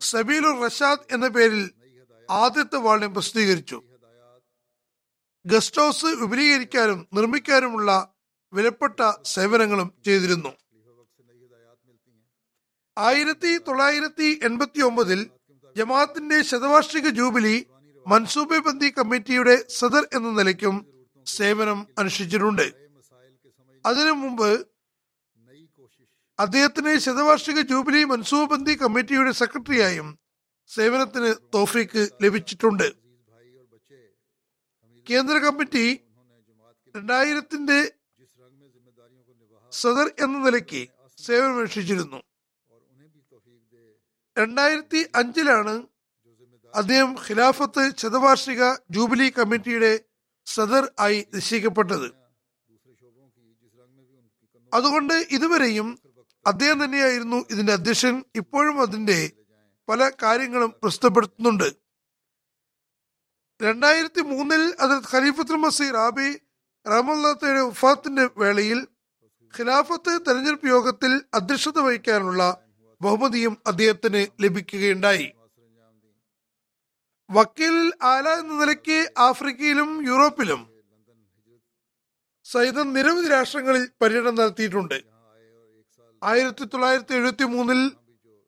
സബീലുർ റഷാദ് എന്ന പേരിൽ ആദ്യത്തെ വാള്യം പ്രസിദ്ധീകരിച്ചു. ഗസ്റ്റ് ഹൗസ് വിപുലീകരിക്കാനും നിർമ്മിക്കാനുമുള്ള വിലപ്പെട്ട സേവനങ്ങളും ചെയ്തിരുന്നു. ആയിരത്തി തൊള്ളായിരത്തി എൺപത്തി ഒമ്പതിൽ ജമാഅത്തിന്റെ ശതവാർഷിക ജൂബിലി മൻസൂബെ ബന്ദി കമ്മിറ്റിയുടെ സദർ എന്ന നിലയ്ക്കും സേവനം അനുഷ്ഠിച്ചിട്ടുണ്ട്. അതിനു മുമ്പ് അദ്ദേഹത്തിന് ശതവാർഷിക ജൂബിലി മൻസൂബന്ദി കമ്മിറ്റിയുടെ സെക്രട്ടറിയായും സേവനത്തിന് തോഫീക്ക് ലഭിച്ചിട്ടുണ്ട്. കേന്ദ്ര കമ്മിറ്റി രണ്ടായിരത്തിന്റെ സദർ എന്ന നിലയ്ക്ക് സേവനമനുഷ്ഠിച്ചിരുന്നു. രണ്ടായിരത്തി അഞ്ചിലാണ് അദ്ദേഹം ഖിലാഫത്ത് ശതവാർഷിക ജൂബിലി കമ്മിറ്റിയുടെ സദർ ആയി നിശ്ചയിക്കപ്പെട്ടത്. അതുകൊണ്ട് ഇതുവരെയും അദ്ദേഹം തന്നെയായിരുന്നു ഇതിന്റെ അധ്യക്ഷൻ. ഇപ്പോഴും അതിന്റെ പല കാര്യങ്ങളും പ്രസ്തുതപ്പെടുത്തുന്നുണ്ട് രണ്ടായിരത്തി മൂന്നിൽ അത് ഖലീഫത്തുൽ മസി റാബി റഹമുല്ലാത്തയുടെ ഉഫാത്തിന്റെ വേളയിൽ ഖിലാഫത്ത് തെരഞ്ഞെടുപ്പ് യോഗത്തിൽ അധ്യക്ഷത വഹിക്കാനുള്ള ബഹുമതിയും അദ്ദേഹത്തിന് ലഭിക്കുകയുണ്ടായി. വക്കീൽ ആല എന്ന നിലയ്ക്ക് ആഫ്രിക്കയിലും യൂറോപ്പിലും സഹിതം നിരവധി രാഷ്ട്രങ്ങളിൽ പര്യടനം നടത്തിയിട്ടുണ്ട്. ആയിരത്തി തൊള്ളായിരത്തി എഴുപത്തി മൂന്നിൽ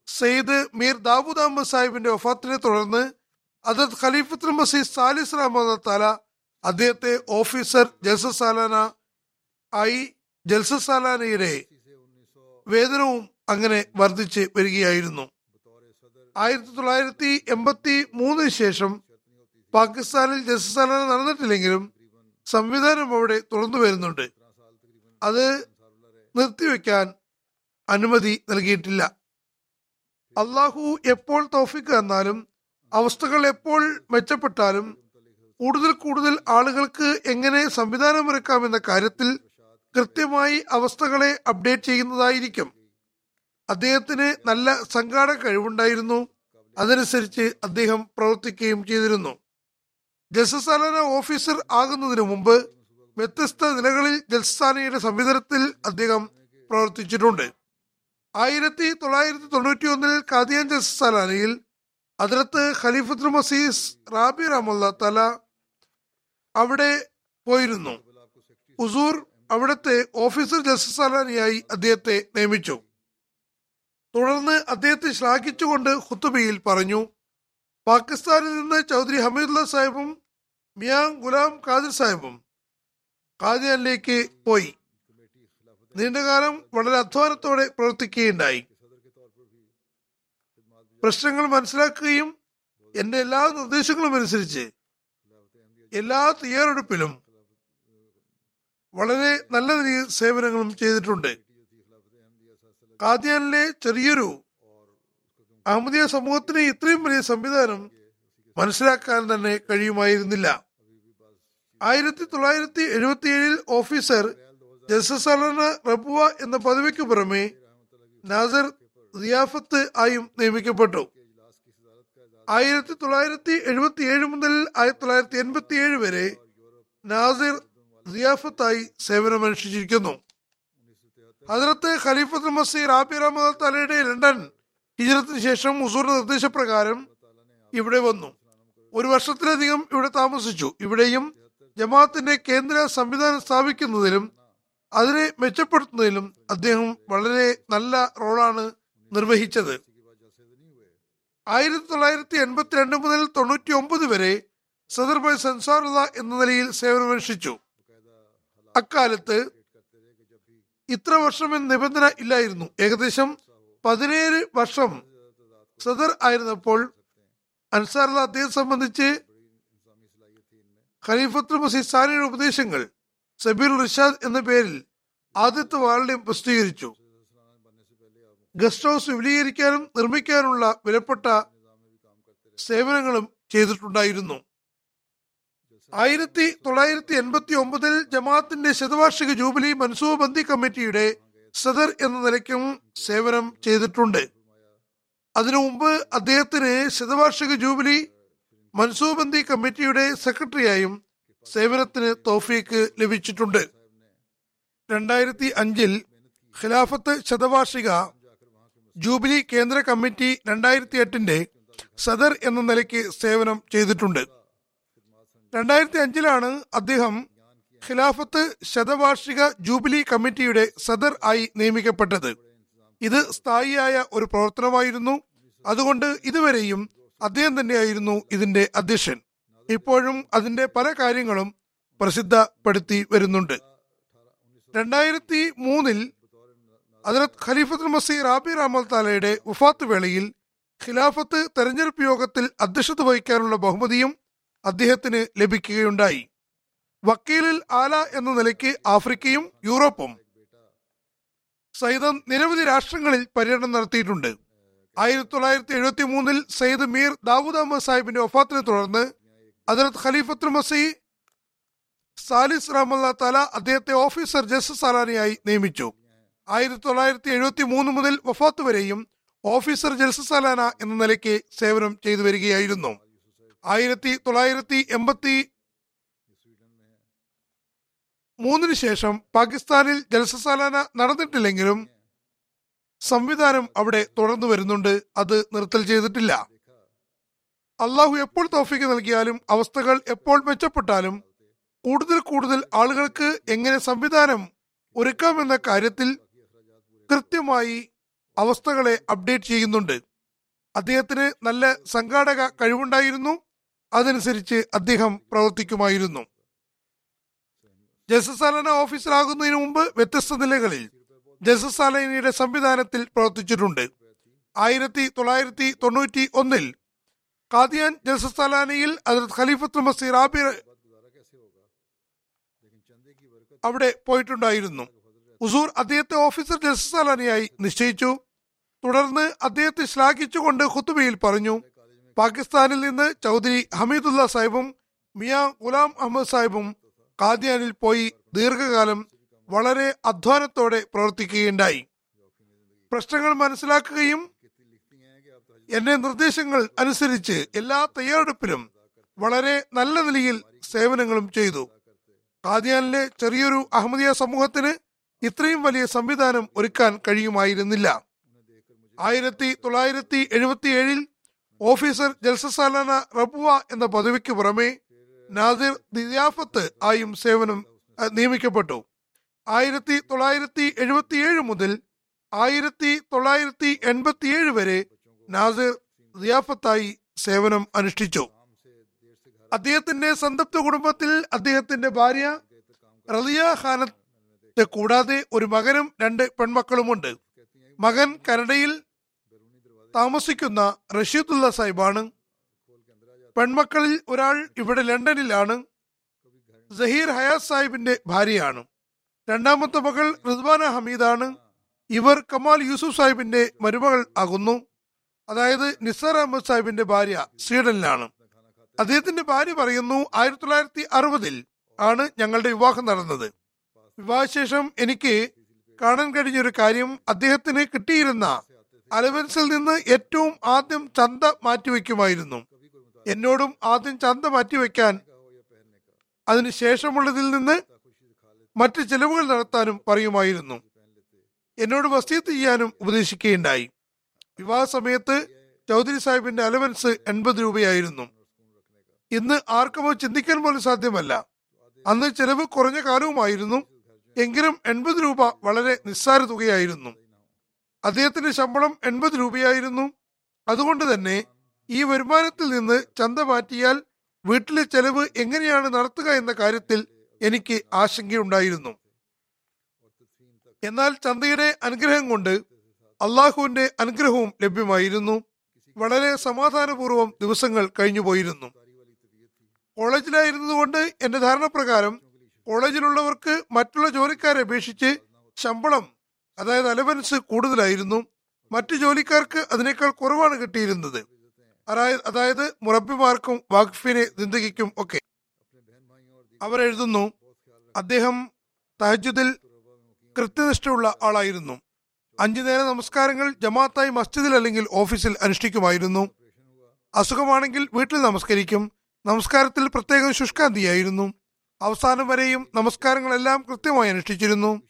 സെയ്ദ് മീർ ദാവൂദ് അഹമ്മദ് സാഹിബിന്റെ വഫാത്തിനെ തുടർന്ന് അതത് ഖലീഫത്തുൽ മസീദ് സാലിസ് റഹ്മദ് താല അദ്ദേഹത്തെ ഓഫീസർ ജൽസ സാലാന ആയി ജൽസ സാലാനയുടെ വേതനവും അങ്ങനെ വർദ്ധിച്ച് വരികയായിരുന്നു. ആയിരത്തി തൊള്ളായിരത്തി എൺപത്തി മൂന്നിന് ശേഷം പാകിസ്ഥാനിൽ ജൽസ സാലാന നടന്നിട്ടില്ലെങ്കിലും സംവിധാനം അവിടെ തുറന്നു വരുന്നുണ്ട് അത് നിർത്തിവെക്കാൻ അനുമതി നൽകിയിട്ടില്ല. അള്ളാഹു എപ്പോൾ തോഫിക്ക് തന്നാലും അവസ്ഥകൾ എപ്പോൾ മെച്ചപ്പെട്ടാലും കൂടുതൽ കൂടുതൽ ആളുകൾക്ക് എങ്ങനെ സംവിധാനമൊരുക്കാമെന്ന കാര്യത്തിൽ കൃത്യമായി അവസ്ഥകളെ അപ്ഡേറ്റ് ചെയ്യുന്നതായിരിക്കും. അദ്ദേഹത്തിന് നല്ല സംഘാടക കഴിവുണ്ടായിരുന്നു. അതനുസരിച്ച് അദ്ദേഹം പ്രവർത്തിക്കുകയും ചെയ്തിരുന്നു. ജസസാലന ഓഫീസർ ആകുന്നതിന് മുമ്പ് വ്യത്യസ്ത നിലകളിൽ ജൽസാനയുടെ സംവിധാനത്തിൽ അദ്ദേഹം പ്രവർത്തിച്ചിട്ടുണ്ട്. ആയിരത്തി തൊള്ളായിരത്തി തൊണ്ണൂറ്റി ഒന്നിൽ കാദിയാൻ ജൽസാലാനയിൽ അതിലത്ത് ഖലീഫത്തുൽ മസീസ് റാബി റഹമുല്ല തല അവിടെ പോയിരുന്നു. ഉസൂർ അവിടുത്തെ ഓഫീസർ ജസ്റ്റിസ് സലാനിയായി അദ്ദേഹത്തെ നിയമിച്ചു. തുടർന്ന് അദ്ദേഹത്തെ ശ്ലാഘിച്ചുകൊണ്ട് ഖുത്തുബയിൽ പറഞ്ഞു പാകിസ്ഥാനിൽ നിന്ന് ചൗധരി ഹമീദുല്ല സാഹിബും മിയാ ഗുലാം ഖാദിർ സാഹിബും കാദിയാനിലേക്ക് പോയി. നീണ്ടകാലം വളരെ അധ്വാനത്തോടെ പ്രവർത്തിക്കുകയുണ്ടായി. പ്രശ്നങ്ങൾ മനസ്സിലാക്കുകയും എന്റെ എല്ലാ നിർദ്ദേശങ്ങളും അനുസരിച്ച് എല്ലാ തയ്യാറെടുപ്പിലും വളരെ നല്ല സേവനങ്ങളും ചെയ്തിട്ടുണ്ട്. കാദ്യാനിലെ ചെറിയൊരു അഹമ്മദിയ സമൂഹത്തിന് ഇത്രയും വലിയ സംവിധാനം മനസ്സിലാക്കാൻ തന്നെ കഴിയുമായിരുന്നില്ല. ആയിരത്തി തൊള്ളായിരത്തി ഏഴിൽ ജസസലന റബുവ എന്ന പദവിക്ക് പുറമെ നാസർ റിയാഫത്ത് ആയും നിയമിക്കപ്പെട്ടു. ആയിരത്തി തൊള്ളായിരത്തി എഴുപത്തി ഏഴ് മുതൽ ആയിരത്തി തൊള്ളായിരത്തി എൺപത്തി ഏഴ് വരെ നാസിർ റിയാഫത്തായി സേവനമനുഷ്ഠിച്ചിരിക്കുന്നു. ഹജറത്ത് ഖലീഫത്ത് മസീർ ആബി റഹ്മദ് തലയുടെ ലണ്ടൻ ഹിജറത്തിന് ശേഷം മുസൂറിന്റെ നിർദ്ദേശപ്രകാരം ഇവിടെ വന്നു. ഒരു വർഷത്തിലധികം ഇവിടെ താമസിച്ചു. ഇവിടെയും ജമാഅത്തിന്റെ കേന്ദ്ര സംവിധാനം സ്ഥാപിക്കുന്നതിലും അതിനെ മെച്ചപ്പെടുത്തുന്നതിലും അദ്ദേഹം വളരെ നല്ല റോളാണ് നിർവഹിച്ചത്. ആയിരത്തി തൊള്ളായിരത്തി എൺപത്തിരണ്ട് മുതൽ തൊണ്ണൂറ്റി ഒമ്പത് വരെ സദർഭായ് സൻസാറുള്ള എന്ന നിലയിൽ സേവനമനുഷ്ഠിച്ചു. അക്കാലത്ത് ഇത്ര വർഷം എന്ന നിബന്ധന ഇല്ലായിരുന്നു. ഏകദേശം പതിനേഴ് വർഷം സദർ ആയിരുന്നപ്പോൾ അൻസാറുള്ള അദ്ദേഹം സംബന്ധിച്ച് ഖലീഫത്തുൽ മസീദ് സാനിയുടെ ഉപദേശങ്ങൾ സബീർ റിഷാദ് എന്ന പേരിൽ ആദ്യത്തെ വാളിനെ പ്രസിദ്ധീകരിച്ചു. ഗസ്റ്റ് ഹൗസ് വിപുലീകരിക്കാനും നിർമ്മിക്കാനുള്ള വിലപ്പെട്ട സേവനങ്ങളും ചെയ്തിട്ടുണ്ടായിരുന്നു. ആയിരത്തി തൊള്ളായിരത്തി എൺപത്തി ഒമ്പതിൽ ജമാഅത്തിന്റെ ശതവാർഷിക ജൂബിലി മൻസൂബന്ദി കമ്മിറ്റിയുടെ സദർ എന്ന നിലയ്ക്കും സേവനം ചെയ്തിട്ടുണ്ട്. അതിനു മുമ്പ് അദ്ദേഹത്തിന് ശതവാർഷിക ജൂബിലി മൻസൂബന്ദി കമ്മിറ്റിയുടെ സെക്രട്ടറിയായും സേവനത്തിന് തോഫീക്ക് ലഭിച്ചിട്ടുണ്ട്. രണ്ടായിരത്തി അഞ്ചിൽ ഖിലാഫത്ത് ശതവാർഷിക ജൂബിലി കേന്ദ്ര കമ്മിറ്റി രണ്ടായിരത്തി എട്ടിന്റെ സദർ എന്ന നിലയ്ക്ക് സേവനം ചെയ്തിട്ടുണ്ട്. രണ്ടായിരത്തി അഞ്ചിലാണ് അദ്ദേഹം ഖിലാഫത്ത് ശതവാർഷിക ജൂബിലി കമ്മിറ്റിയുടെ സദർ ആയി നിയമിക്കപ്പെട്ടത്. ഇത് സ്ഥായിയായ ഒരു പ്രവർത്തനമായിരുന്നു. അതുകൊണ്ട് ഇതുവരെയും അദ്ദേഹം തന്നെയായിരുന്നു ഇതിന്റെ അധ്യക്ഷൻ. ഇപ്പോഴും അതിന്റെ പല കാര്യങ്ങളും പ്രസിദ്ധപ്പെടുത്തി വരുന്നുണ്ട്. രണ്ടായിരത്തി മൂന്നിൽ അതിലത്ത് ഖലീഫത്തുൽ മസീർ റാബി റാമൽ താലയുടെ ഉഫാത്ത് വേളയിൽ ഖിലാഫത്ത് തെരഞ്ഞെടുപ്പ് യോഗത്തിൽ അധ്യക്ഷത വഹിക്കാനുള്ള ബഹുമതിയും അദ്ദേഹത്തിന് ലഭിക്കുകയുണ്ടായി. വക്കീലിൽ ആല എന്ന നിലയ്ക്ക് ആഫ്രിക്കയും യൂറോപ്പും. സൈദം നിരവധി രാഷ്ട്രങ്ങളിൽ പര്യടനം നടത്തിയിട്ടുണ്ട്. ആയിരത്തി തൊള്ളായിരത്തി എഴുപത്തി മൂന്നിൽ സയ്യിദ് മീർ ദാവൂദ് അഹമ്മദ് സാഹിബിന്റെ ഒഫാത്തിനെ തുടർന്ന് അതിലത്ത് ഖലീഫത്തുൽ മസീ സാലിസ് റഹ്മല്ല താല അദ്ദേഹത്തെ ഓഫീസർ ജസ്റ്റിസ് സാലാനിയായി നിയമിച്ചു. ആയിരത്തി തൊള്ളായിരത്തി എഴുപത്തി മൂന്ന് മുതൽ വഫാത്ത് വരെയും ഓഫീസർ ജൽസ സാലാന എന്ന നിലയ്ക്ക് സേവനം ചെയ്തു വരികയായിരുന്നു. ആയിരത്തി തൊള്ളായിരത്തി എൺപത്തി മൂന്നിന് ശേഷം പാകിസ്ഥാനിൽ ജൽസ സാലാന നടന്നിട്ടില്ലെങ്കിലും സംവിധാനം അവിടെ തുടർന്നു വരുന്നുണ്ട്. അത് നിർത്തൽ ചെയ്തിട്ടില്ല. അള്ളാഹു എപ്പോൾ തോഫിക്ക് നൽകിയാലും അവസ്ഥകൾ എപ്പോൾ മെച്ചപ്പെട്ടാലും കൂടുതൽ കൂടുതൽ ആളുകൾക്ക് എങ്ങനെ സംവിധാനം ഒരുക്കാമെന്ന കാര്യത്തിൽ കൃത്യമായി അവസ്ഥകളെ അപ്ഡേറ്റ് ചെയ്യുന്നുണ്ട്. അദ്ദേഹത്തിന് നല്ല സംഘാടക കഴിവുണ്ടായിരുന്നു. അതനുസരിച്ച് അദ്ദേഹം പ്രവർത്തിക്കുമായിരുന്നു. ജസസാലന ഓഫീസറാകുന്നതിന് മുമ്പ് വ്യത്യസ്ത നിലകളിൽ ജസസാലനയുടെ സംവിധാനത്തിൽ പ്രവർത്തിച്ചിട്ടുണ്ട്. ആയിരത്തി തൊള്ളായിരത്തി തൊണ്ണൂറ്റി ഒന്നിൽ കാദിയാൻ ജസസാലാനയിൽ അതിർത്ത് ഖലീഫത്തുൽ മസീർ ആബിർ അവിടെ പോയിട്ടുണ്ടായിരുന്നു. ഉസൂർ അദ്ദേഹത്തെ ഓഫീസർ ജസ്സാലാനിയായി നിശ്ചയിച്ചു. തുടർന്ന് അദ്ദേഹത്തെ ശ്ലാഘിച്ചുകൊണ്ട് ഖുത്തുബയിൽ പറഞ്ഞു. പാകിസ്ഥാനിൽ നിന്ന് ചൗധരി ഹമീദുല്ല സാഹിബും മിയ ഗുലാം അഹമ്മദ് സാഹിബും കാദ്യാനിൽ പോയി ദീർഘകാലം വളരെ അധ്വാനത്തോടെ പ്രവർത്തിക്കുകയുണ്ടായി. പ്രശ്നങ്ങൾ മനസ്സിലാക്കുകയും എന്നെ നിർദ്ദേശങ്ങൾ അനുസരിച്ച് എല്ലാ തയ്യാറെടുപ്പിലും വളരെ നല്ല നിലയിൽ സേവനങ്ങളും ചെയ്തു. കാദ്യാനിലെ ചെറിയൊരു അഹമ്മദിയ സമൂഹത്തിന് ഇത്രയും വലിയ സംവിധാനം ഒരുക്കാൻ കഴിയുമായിരുന്നില്ല. ആയിരത്തി തൊള്ളായിരത്തി എഴുപത്തി ഏഴിൽ ഓഫീസർ ജൽസസാലാന റബുവ എന്ന പദവിക്ക് പുറമെ നാസിർ ദിയാഫത്ത് ആയും സേവനം നിയമിക്കപ്പെട്ടു. ആയിരത്തി തൊള്ളായിരത്തി എഴുപത്തി ഏഴ് മുതൽ ആയിരത്തി തൊള്ളായിരത്തി എൺപത്തി ഏഴ് വരെ നാസിർ റിയാഫത്തായി സേവനം അനുഷ്ഠിച്ചു. അദ്ദേഹത്തിന്റെ സന്തപ്ത കുടുംബത്തിൽ അദ്ദേഹത്തിന്റെ ഭാര്യ റലിയ ഖാനത്തെ കൂടാതെ ഒരു മകനും രണ്ട് പെൺമക്കളുമുണ്ട്. മകൻ കനഡയിൽ താമസിക്കുന്ന റഷീദുല്ല സാഹിബാണ്. പെൺമക്കളിൽ ഒരാൾ ഇവിടെ ലണ്ടനിലാണ്. സഹീർ ഹയാസ് സാഹിബിന്റെ ഭാര്യയാണ്. രണ്ടാമത്തെ മകൾ റിസ്വാന ഹമീദാണ്. ഇവർ കമാൽ യൂസുഫ് സാഹിബിന്റെ മരുമകൾ ആകുന്നു. അതായത് നിസാർ അഹമ്മദ് സാഹിബിന്റെ ഭാര്യ സ്വീഡനിലാണ്. അദ്ദേഹത്തിന്റെ ഭാര്യ പറയുന്നു ആയിരത്തി തൊള്ളായിരത്തി അറുപതിൽ ആണ് ഞങ്ങളുടെ വിവാഹം നടന്നത്. വിവാഹശേഷം എനിക്ക് കാണാൻ കഴിഞ്ഞൊരു കാര്യം അദ്ദേഹത്തിന് കിട്ടിയിരുന്ന അലവൻസിൽ നിന്ന് ഏറ്റവും ആദ്യം ചന്ത മാറ്റിവെക്കുമായിരുന്നു. എന്നോടും ആദ്യം ചന്ത മാറ്റിവെക്കാൻ അതിന് ശേഷമുള്ളതിൽ നിന്ന് മറ്റ് ചെലവുകൾ നടത്താനും പറയുമായിരുന്നു. എന്നോട് വസീത്ത് ചെയ്യാനും ഉപദേശിക്കുകയുണ്ടായി. വിവാഹ സമയത്ത് ചൗധരി സാഹിബിന്റെ അലവൻസ് എൺപത് രൂപയായിരുന്നു. ഇന്ന് ആർക്കുമോ ചിന്തിക്കാൻ പോലും സാധ്യമല്ല. അന്ന് ചെലവ് കുറഞ്ഞ കാലവുമായിരുന്നു. എങ്കിലും എൺപത് രൂപ വളരെ നിസ്സാര തുകയായിരുന്നു. അദ്ദേഹത്തിന്റെ ശമ്പളം എൺപത് രൂപയായിരുന്നു. അതുകൊണ്ട് തന്നെ ഈ വരുമാനത്തിൽ നിന്ന് ചന്ത മാറ്റിയാൽ വീട്ടിലെ ചെലവ് എങ്ങനെയാണ് നടത്തുക എന്ന കാര്യത്തിൽ എനിക്ക് ആശങ്കയുണ്ടായിരുന്നു. എന്നാൽ ചന്തയുടെ അനുഗ്രഹം കൊണ്ട് അള്ളാഹുവിന്റെ അനുഗ്രഹവും ലഭ്യമായിരുന്നു. വളരെ സമാധാനപൂർവം ദിവസങ്ങൾ കഴിഞ്ഞുപോയിരുന്നു കോളേജിലായിരുന്നതുകൊണ്ട് എന്റെ ധാരണ പ്രകാരം കോളേജിലുള്ളവർക്ക് മറ്റുള്ള ജോലിക്കാരെ അപേക്ഷിച്ച് ശമ്പളം അതായത് അലവൻസ് കൂടുതലായിരുന്നു. മറ്റു ജോലിക്കാർക്ക് അതിനേക്കാൾ കുറവാണ് കിട്ടിയിരുന്നത്. അതായത് മുറബിമാർക്കും വാഖഫിനെ ദിന്ദഗിക്കും ഒക്കെ. അവരെഴുതുന്നു അദ്ദേഹം തഹജുദിൽ കൃത്യനിഷ്ഠയുള്ള ആളായിരുന്നു. അഞ്ചു നേര നമസ്കാരങ്ങൾ ജമാഅത്തായി മസ്ജിദിൽ അല്ലെങ്കിൽ ഓഫീസിൽ അനുഷ്ഠിക്കുമായിരുന്നു. അസുഖമാണെങ്കിൽ വീട്ടിൽ നമസ്കരിക്കും. നമസ്കാരത്തിൽ പ്രത്യേകം ശുഷ്കാന്തിയായിരുന്നു. അവസാനം വരെയും നമസ്കാരങ്ങളെല്ലാം കൃത്യമായി അനുഷ്ഠിച്ചിരുന്നു.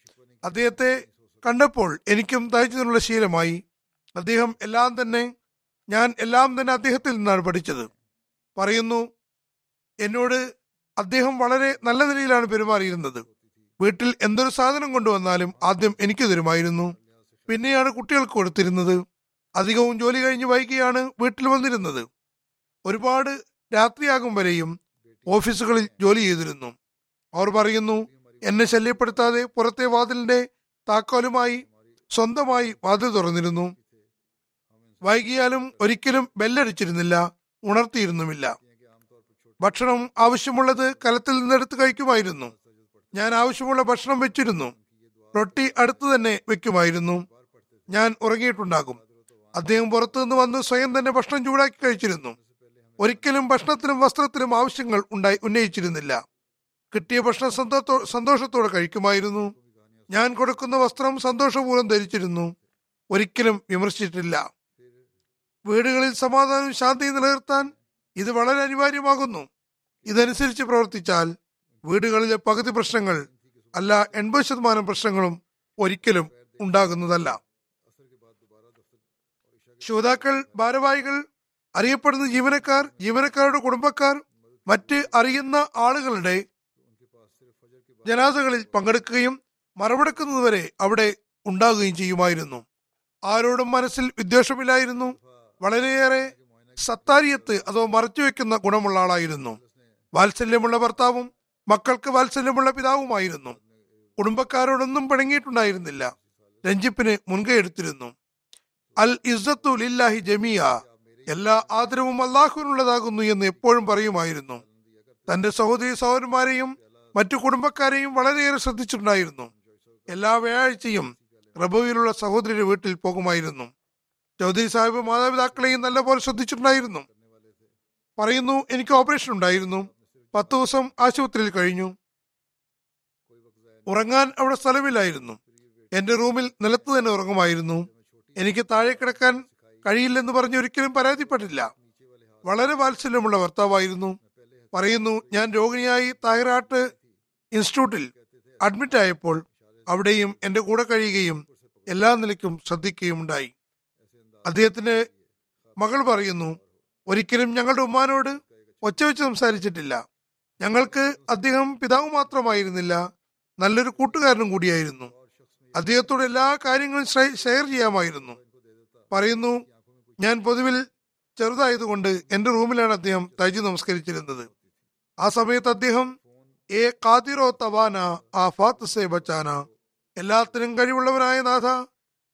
അദ്ദേഹത്തെ കണ്ടപ്പോൾ എനിക്കും തയ്ച്ചതിനുള്ള ശീലമായി. അദ്ദേഹം എല്ലാം തന്നെ ഞാൻ എല്ലാം തന്നെ അദ്ദേഹത്തിൽ നിന്നാണ് പഠിച്ചത്. പറയുന്നു എന്നോട് അദ്ദേഹം വളരെ നല്ല നിലയിലാണ് പെരുമാറിയിരുന്നത്. വീട്ടിൽ എന്തൊരു സാധനം കൊണ്ടുവന്നാലും ആദ്യം എനിക്ക് തരുമായിരുന്നു. പിന്നെയാണ് കുട്ടികൾക്ക് കൊടുത്തിരുന്നത്. അധികവും ജോലി കഴിഞ്ഞ് വൈകിയാണ് വീട്ടിൽ വന്നിരുന്നത്. ഒരുപാട് രാത്രിയാകും വരെയും ഓഫീസുകളിൽ ജോലി ചെയ്തിരുന്നു. അവർ പറയുന്നു എന്നെ ശല്യപ്പെടുത്താതെ പുറത്തെ വാതിലിന്റെ താക്കോലുമായി സ്വന്തമായി വാതിൽ തുറന്നിരുന്നു. വൈകിയാലും ഒരിക്കലും ബെല്ലടിച്ചിരുന്നില്ല ഉണർത്തിയിരുന്നുമില്ല. ഭക്ഷണം ആവശ്യമുള്ളത് കലത്തിൽ നിന്നെടുത്ത് കഴിക്കുമായിരുന്നു. ഞാൻ ആവശ്യമുള്ള ഭക്ഷണം വെച്ചിരുന്നു. റൊട്ടി അടുത്തു തന്നെ വെക്കുമായിരുന്നു. ഞാൻ ഉറങ്ങിയിട്ടുണ്ടാകും. അദ്ദേഹം പുറത്തുനിന്ന് വന്ന് സ്വയം തന്നെ ഭക്ഷണം ചൂടാക്കി കഴിച്ചിരുന്നു. ഒരിക്കലും ഭക്ഷണത്തിനും വസ്ത്രത്തിനും ആവശ്യങ്ങൾ ഉണ്ടായി ഉന്നയിച്ചിരുന്നില്ല. കിട്ടിയ ഭക്ഷണം സന്തോ സന്തോഷത്തോടെ കഴിക്കുമായിരുന്നു. ഞാൻ കൊടുക്കുന്ന വസ്ത്രം സന്തോഷപൂർവം ധരിച്ചിരുന്നു. ഒരിക്കലും വിമർശിച്ചിട്ടില്ല. വീടുകളിൽ സമാധാനവും ശാന്തിയും നിലനിർത്താൻ ഇത് വളരെ അനിവാര്യമാകുന്നു. ഇതനുസരിച്ച് പ്രവർത്തിച്ചാൽ വീടുകളിലെ പകുതി പ്രശ്നങ്ങൾ അല്ല എൺപത് ശതമാനം പ്രശ്നങ്ങളും ഒരിക്കലും ഉണ്ടാകുന്നതല്ല. ശ്രോതാക്കൾ ഭാരവാഹികൾ അറിയപ്പെടുന്ന ജീവനക്കാർ ജീവനക്കാരുടെ കുടുംബക്കാർ മറ്റ് അറിയുന്ന ആളുകളുടെ ജനാസകളിൽ പങ്കെടുക്കുകയും മറവെടുക്കുന്നതുവരെ അവിടെ ഉണ്ടാകുകയും ചെയ്യുമായിരുന്നു. ആരോടും മനസ്സിൽ വിദ്വേഷമില്ലായിരുന്നു. വളരെയേറെ സത്താരിയത്ത് അതോ മറച്ചുവെക്കുന്ന ഗുണമുള്ള ആളായിരുന്നു. വാത്സല്യമുള്ള ഭർത്താവും മക്കൾക്ക് വാത്സല്യമുള്ള പിതാവുമായിരുന്നു. കുടുംബക്കാരോടൊന്നും പിണങ്ങിയിട്ടുണ്ടായിരുന്നില്ല. രഞ്ജിപ്പിന് മുൻകൈ എടുത്തിരുന്നു. അൽ ഇസ്സത്തു ലില്ലാഹി ജമിയ എല്ലാ ആദരവും അള്ളാഹുവിനുള്ളതാകുന്നു എന്ന് എപ്പോഴും പറയുമായിരുന്നു. തന്റെ സഹോദരി സഹോദരന്മാരെയും മറ്റു കുടുംബക്കാരെയും വളരെയേറെ ശ്രദ്ധിച്ചിട്ടുണ്ടായിരുന്നു. എല്ലാ വ്യാഴാഴ്ചയും റബുവിലുള്ള സഹോദരിയുടെ വീട്ടിൽ പോകുമായിരുന്നു. ചൗധരി സാഹിബ് മാതാപിതാക്കളെയും നല്ലപോലെ ശ്രദ്ധിച്ചിട്ടുണ്ടായിരുന്നു. പറയുന്നു എനിക്ക് ഓപ്പറേഷൻ ഉണ്ടായിരുന്നു. പത്ത് ദിവസം ആശുപത്രിയിൽ കഴിഞ്ഞു. ഉറങ്ങാൻ അവിടെ സ്ഥലമില്ലായിരുന്നു. എന്റെ റൂമിൽ നിലത്ത് തന്നെ ഉറങ്ങുമായിരുന്നു. എനിക്ക് താഴെ കിടക്കാൻ കഴിയില്ലെന്ന് പറഞ്ഞ് ഒരിക്കലും പരാതിപ്പെട്ടില്ല. വളരെ വാത്സല്യമുള്ള ഭർത്താവായിരുന്നു. പറയുന്നു ഞാൻ രോഗിണിയായി തായറാട്ട് ഇൻസ്റ്റിറ്റ്യൂട്ടിൽ അഡ്മിറ്റ് ആയപ്പോൾ അവിടെയും എന്റെ കൂടെ കഴിയുകയും എല്ലാ നിലയ്ക്കും ശ്രദ്ധിക്കുകയും ഉണ്ടായി. അദ്ദേഹത്തിന്റെ മകൾ പറയുന്നു ഒരിക്കലും ഞങ്ങളുടെ ഉമ്മാനോട് ഒച്ച വെച്ച് സംസാരിച്ചിട്ടില്ല. ഞങ്ങൾക്ക് അദ്ദേഹം പിതാവ് മാത്രമായിരുന്നില്ല. നല്ലൊരു കൂട്ടുകാരനും കൂടിയായിരുന്നു. അദ്ദേഹത്തോട് എല്ലാ കാര്യങ്ങളും ഷെയർ ചെയ്യാമായിരുന്നു. പറയുന്നു ഞാൻ പൊതുവിൽ ചെറുതായതുകൊണ്ട് എന്റെ റൂമിലാണ് അദ്ദേഹം തജു നമസ്കരിച്ചിരുന്നത്. ആ സമയത്ത് അദ്ദേഹം എ കാതിറോ തവാന ആ ഫാത്ത് സെ ബച്ചാന എല്ലാത്തിനും കഴിവുള്ളവനായ നാഥ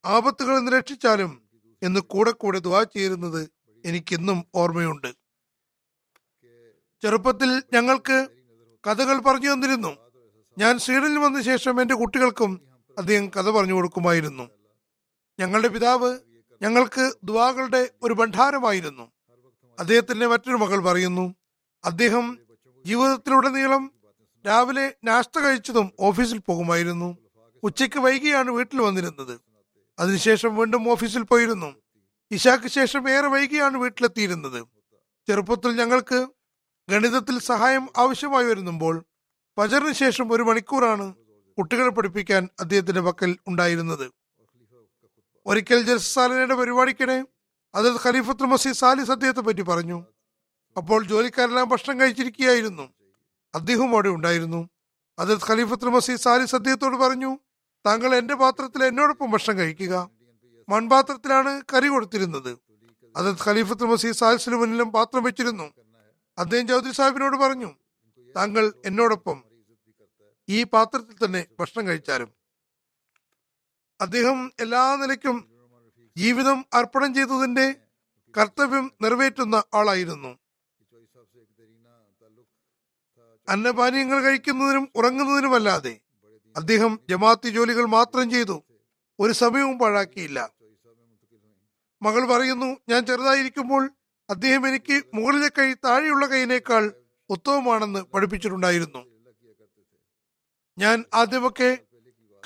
ആപത്തുകളിൽ നിന്ന് രക്ഷിച്ചാലും എന്ന് കൂടെ കൂടെ ദുവാ ചെയ്യുന്നത് എനിക്കിന്നും ഓർമ്മയുണ്ട്. ചെറുപ്പത്തിൽ ഞങ്ങൾക്ക് കഥകൾ പറഞ്ഞു തന്നിരുന്നു. ഞാൻ സ്വീഡനിൽ വന്ന ശേഷം എന്റെ കുട്ടികൾക്കും അദ്ദേഹം കഥ പറഞ്ഞു കൊടുക്കുമായിരുന്നു. ഞങ്ങളുടെ പിതാവ് ഞങ്ങൾക്ക് ദുവാകളുടെ ഒരു ഭണ്ഡാരമായിരുന്നു. അദ്ദേഹത്തിന്റെ മറ്റൊരു മകൾ പറയുന്നു അദ്ദേഹം ജീവിതത്തിലുടനീളം രാവിലെ നാസ്ത കഴിച്ചതും ഓഫീസിൽ പോകുമായിരുന്നു. ഉച്ചയ്ക്ക് വൈകിയാണ് വീട്ടിൽ വന്നിരുന്നത്. അതിനുശേഷം വീണ്ടും ഓഫീസിൽ പോയിരുന്നു. ഇശാക്ക് ശേഷം ഏറെ വൈകിയാണ് വീട്ടിലെത്തിയിരുന്നത്. ചെറുപ്പത്തിൽ ഞങ്ങൾക്ക് ഗണിതത്തിൽ സഹായം ആവശ്യമായി വരുമ്പോൾ ഫജറിന് ശേഷം ഒരു മണിക്കൂറാണ് കുട്ടികളെ പഠിപ്പിക്കാൻ അദ്ദേഹത്തിന്റെ പക്കൽ ഉണ്ടായിരുന്നത്. ഒരിക്കൽ ജൽസാലിനയുടെ പരിപാടിക്കിടെ അതിൽ ഖലീഫത്ത് മസീദ് സാലിസ് അദ്ദേഹത്തെ പറ്റി പറഞ്ഞു. അപ്പോൾ ജോലിക്കാരെല്ലാം ഭക്ഷണം കഴിച്ചിരിക്കുകയായിരുന്നു. അദ്ദേഹവും അവിടെ ഉണ്ടായിരുന്നു. അതിൽ ഖലീഫത്ത് മസീദ് സാലിസ് അദ്ദേഹത്തോട് പറഞ്ഞു താങ്കൾ എന്റെ പാത്രത്തിൽ എന്നോടൊപ്പം ഭക്ഷണം കഴിക്കുക. മൺപാത്രത്തിലാണ് കറി കൊടുത്തിരുന്നത്. അത് ഖലീഫത്ത് മസീദ് സാലിസിന് മുന്നിലും പാത്രം വെച്ചിരുന്നു. അദ്ദേഹം ചൗധരി സാഹിബിനോട് പറഞ്ഞു താങ്കൾ എന്നോടൊപ്പം ഈ പാത്രത്തിൽ തന്നെ ഭക്ഷണം കഴിച്ചാലും അദ്ദേഹം എല്ലാ നിലയ്ക്കും ജീവിതം അർപ്പണം ചെയ്തതിന്റെ കർത്തവ്യം നിറവേറ്റുന്ന ആളായിരുന്നു. അന്നപാനീയങ്ങൾ കഴിക്കുന്നതിനും ഉറങ്ങുന്നതിനുമല്ലാതെ അദ്ദേഹം ജമാഅത്തി ജോലികൾ മാത്രം ചെയ്തു. ഒരു സമയവും പാഴാക്കിയില്ല. മകൾ പറയുന്നു ഞാൻ ചെറുതായിരിക്കുമ്പോൾ അദ്ദേഹം എനിക്ക് മുകളിലെ കൈ താഴെയുള്ള കൈയിനേക്കാൾ ഉത്തമമാണെന്ന് പഠിപ്പിച്ചിട്ടുണ്ടായിരുന്നു. ഞാൻ ആദ്യമൊക്കെ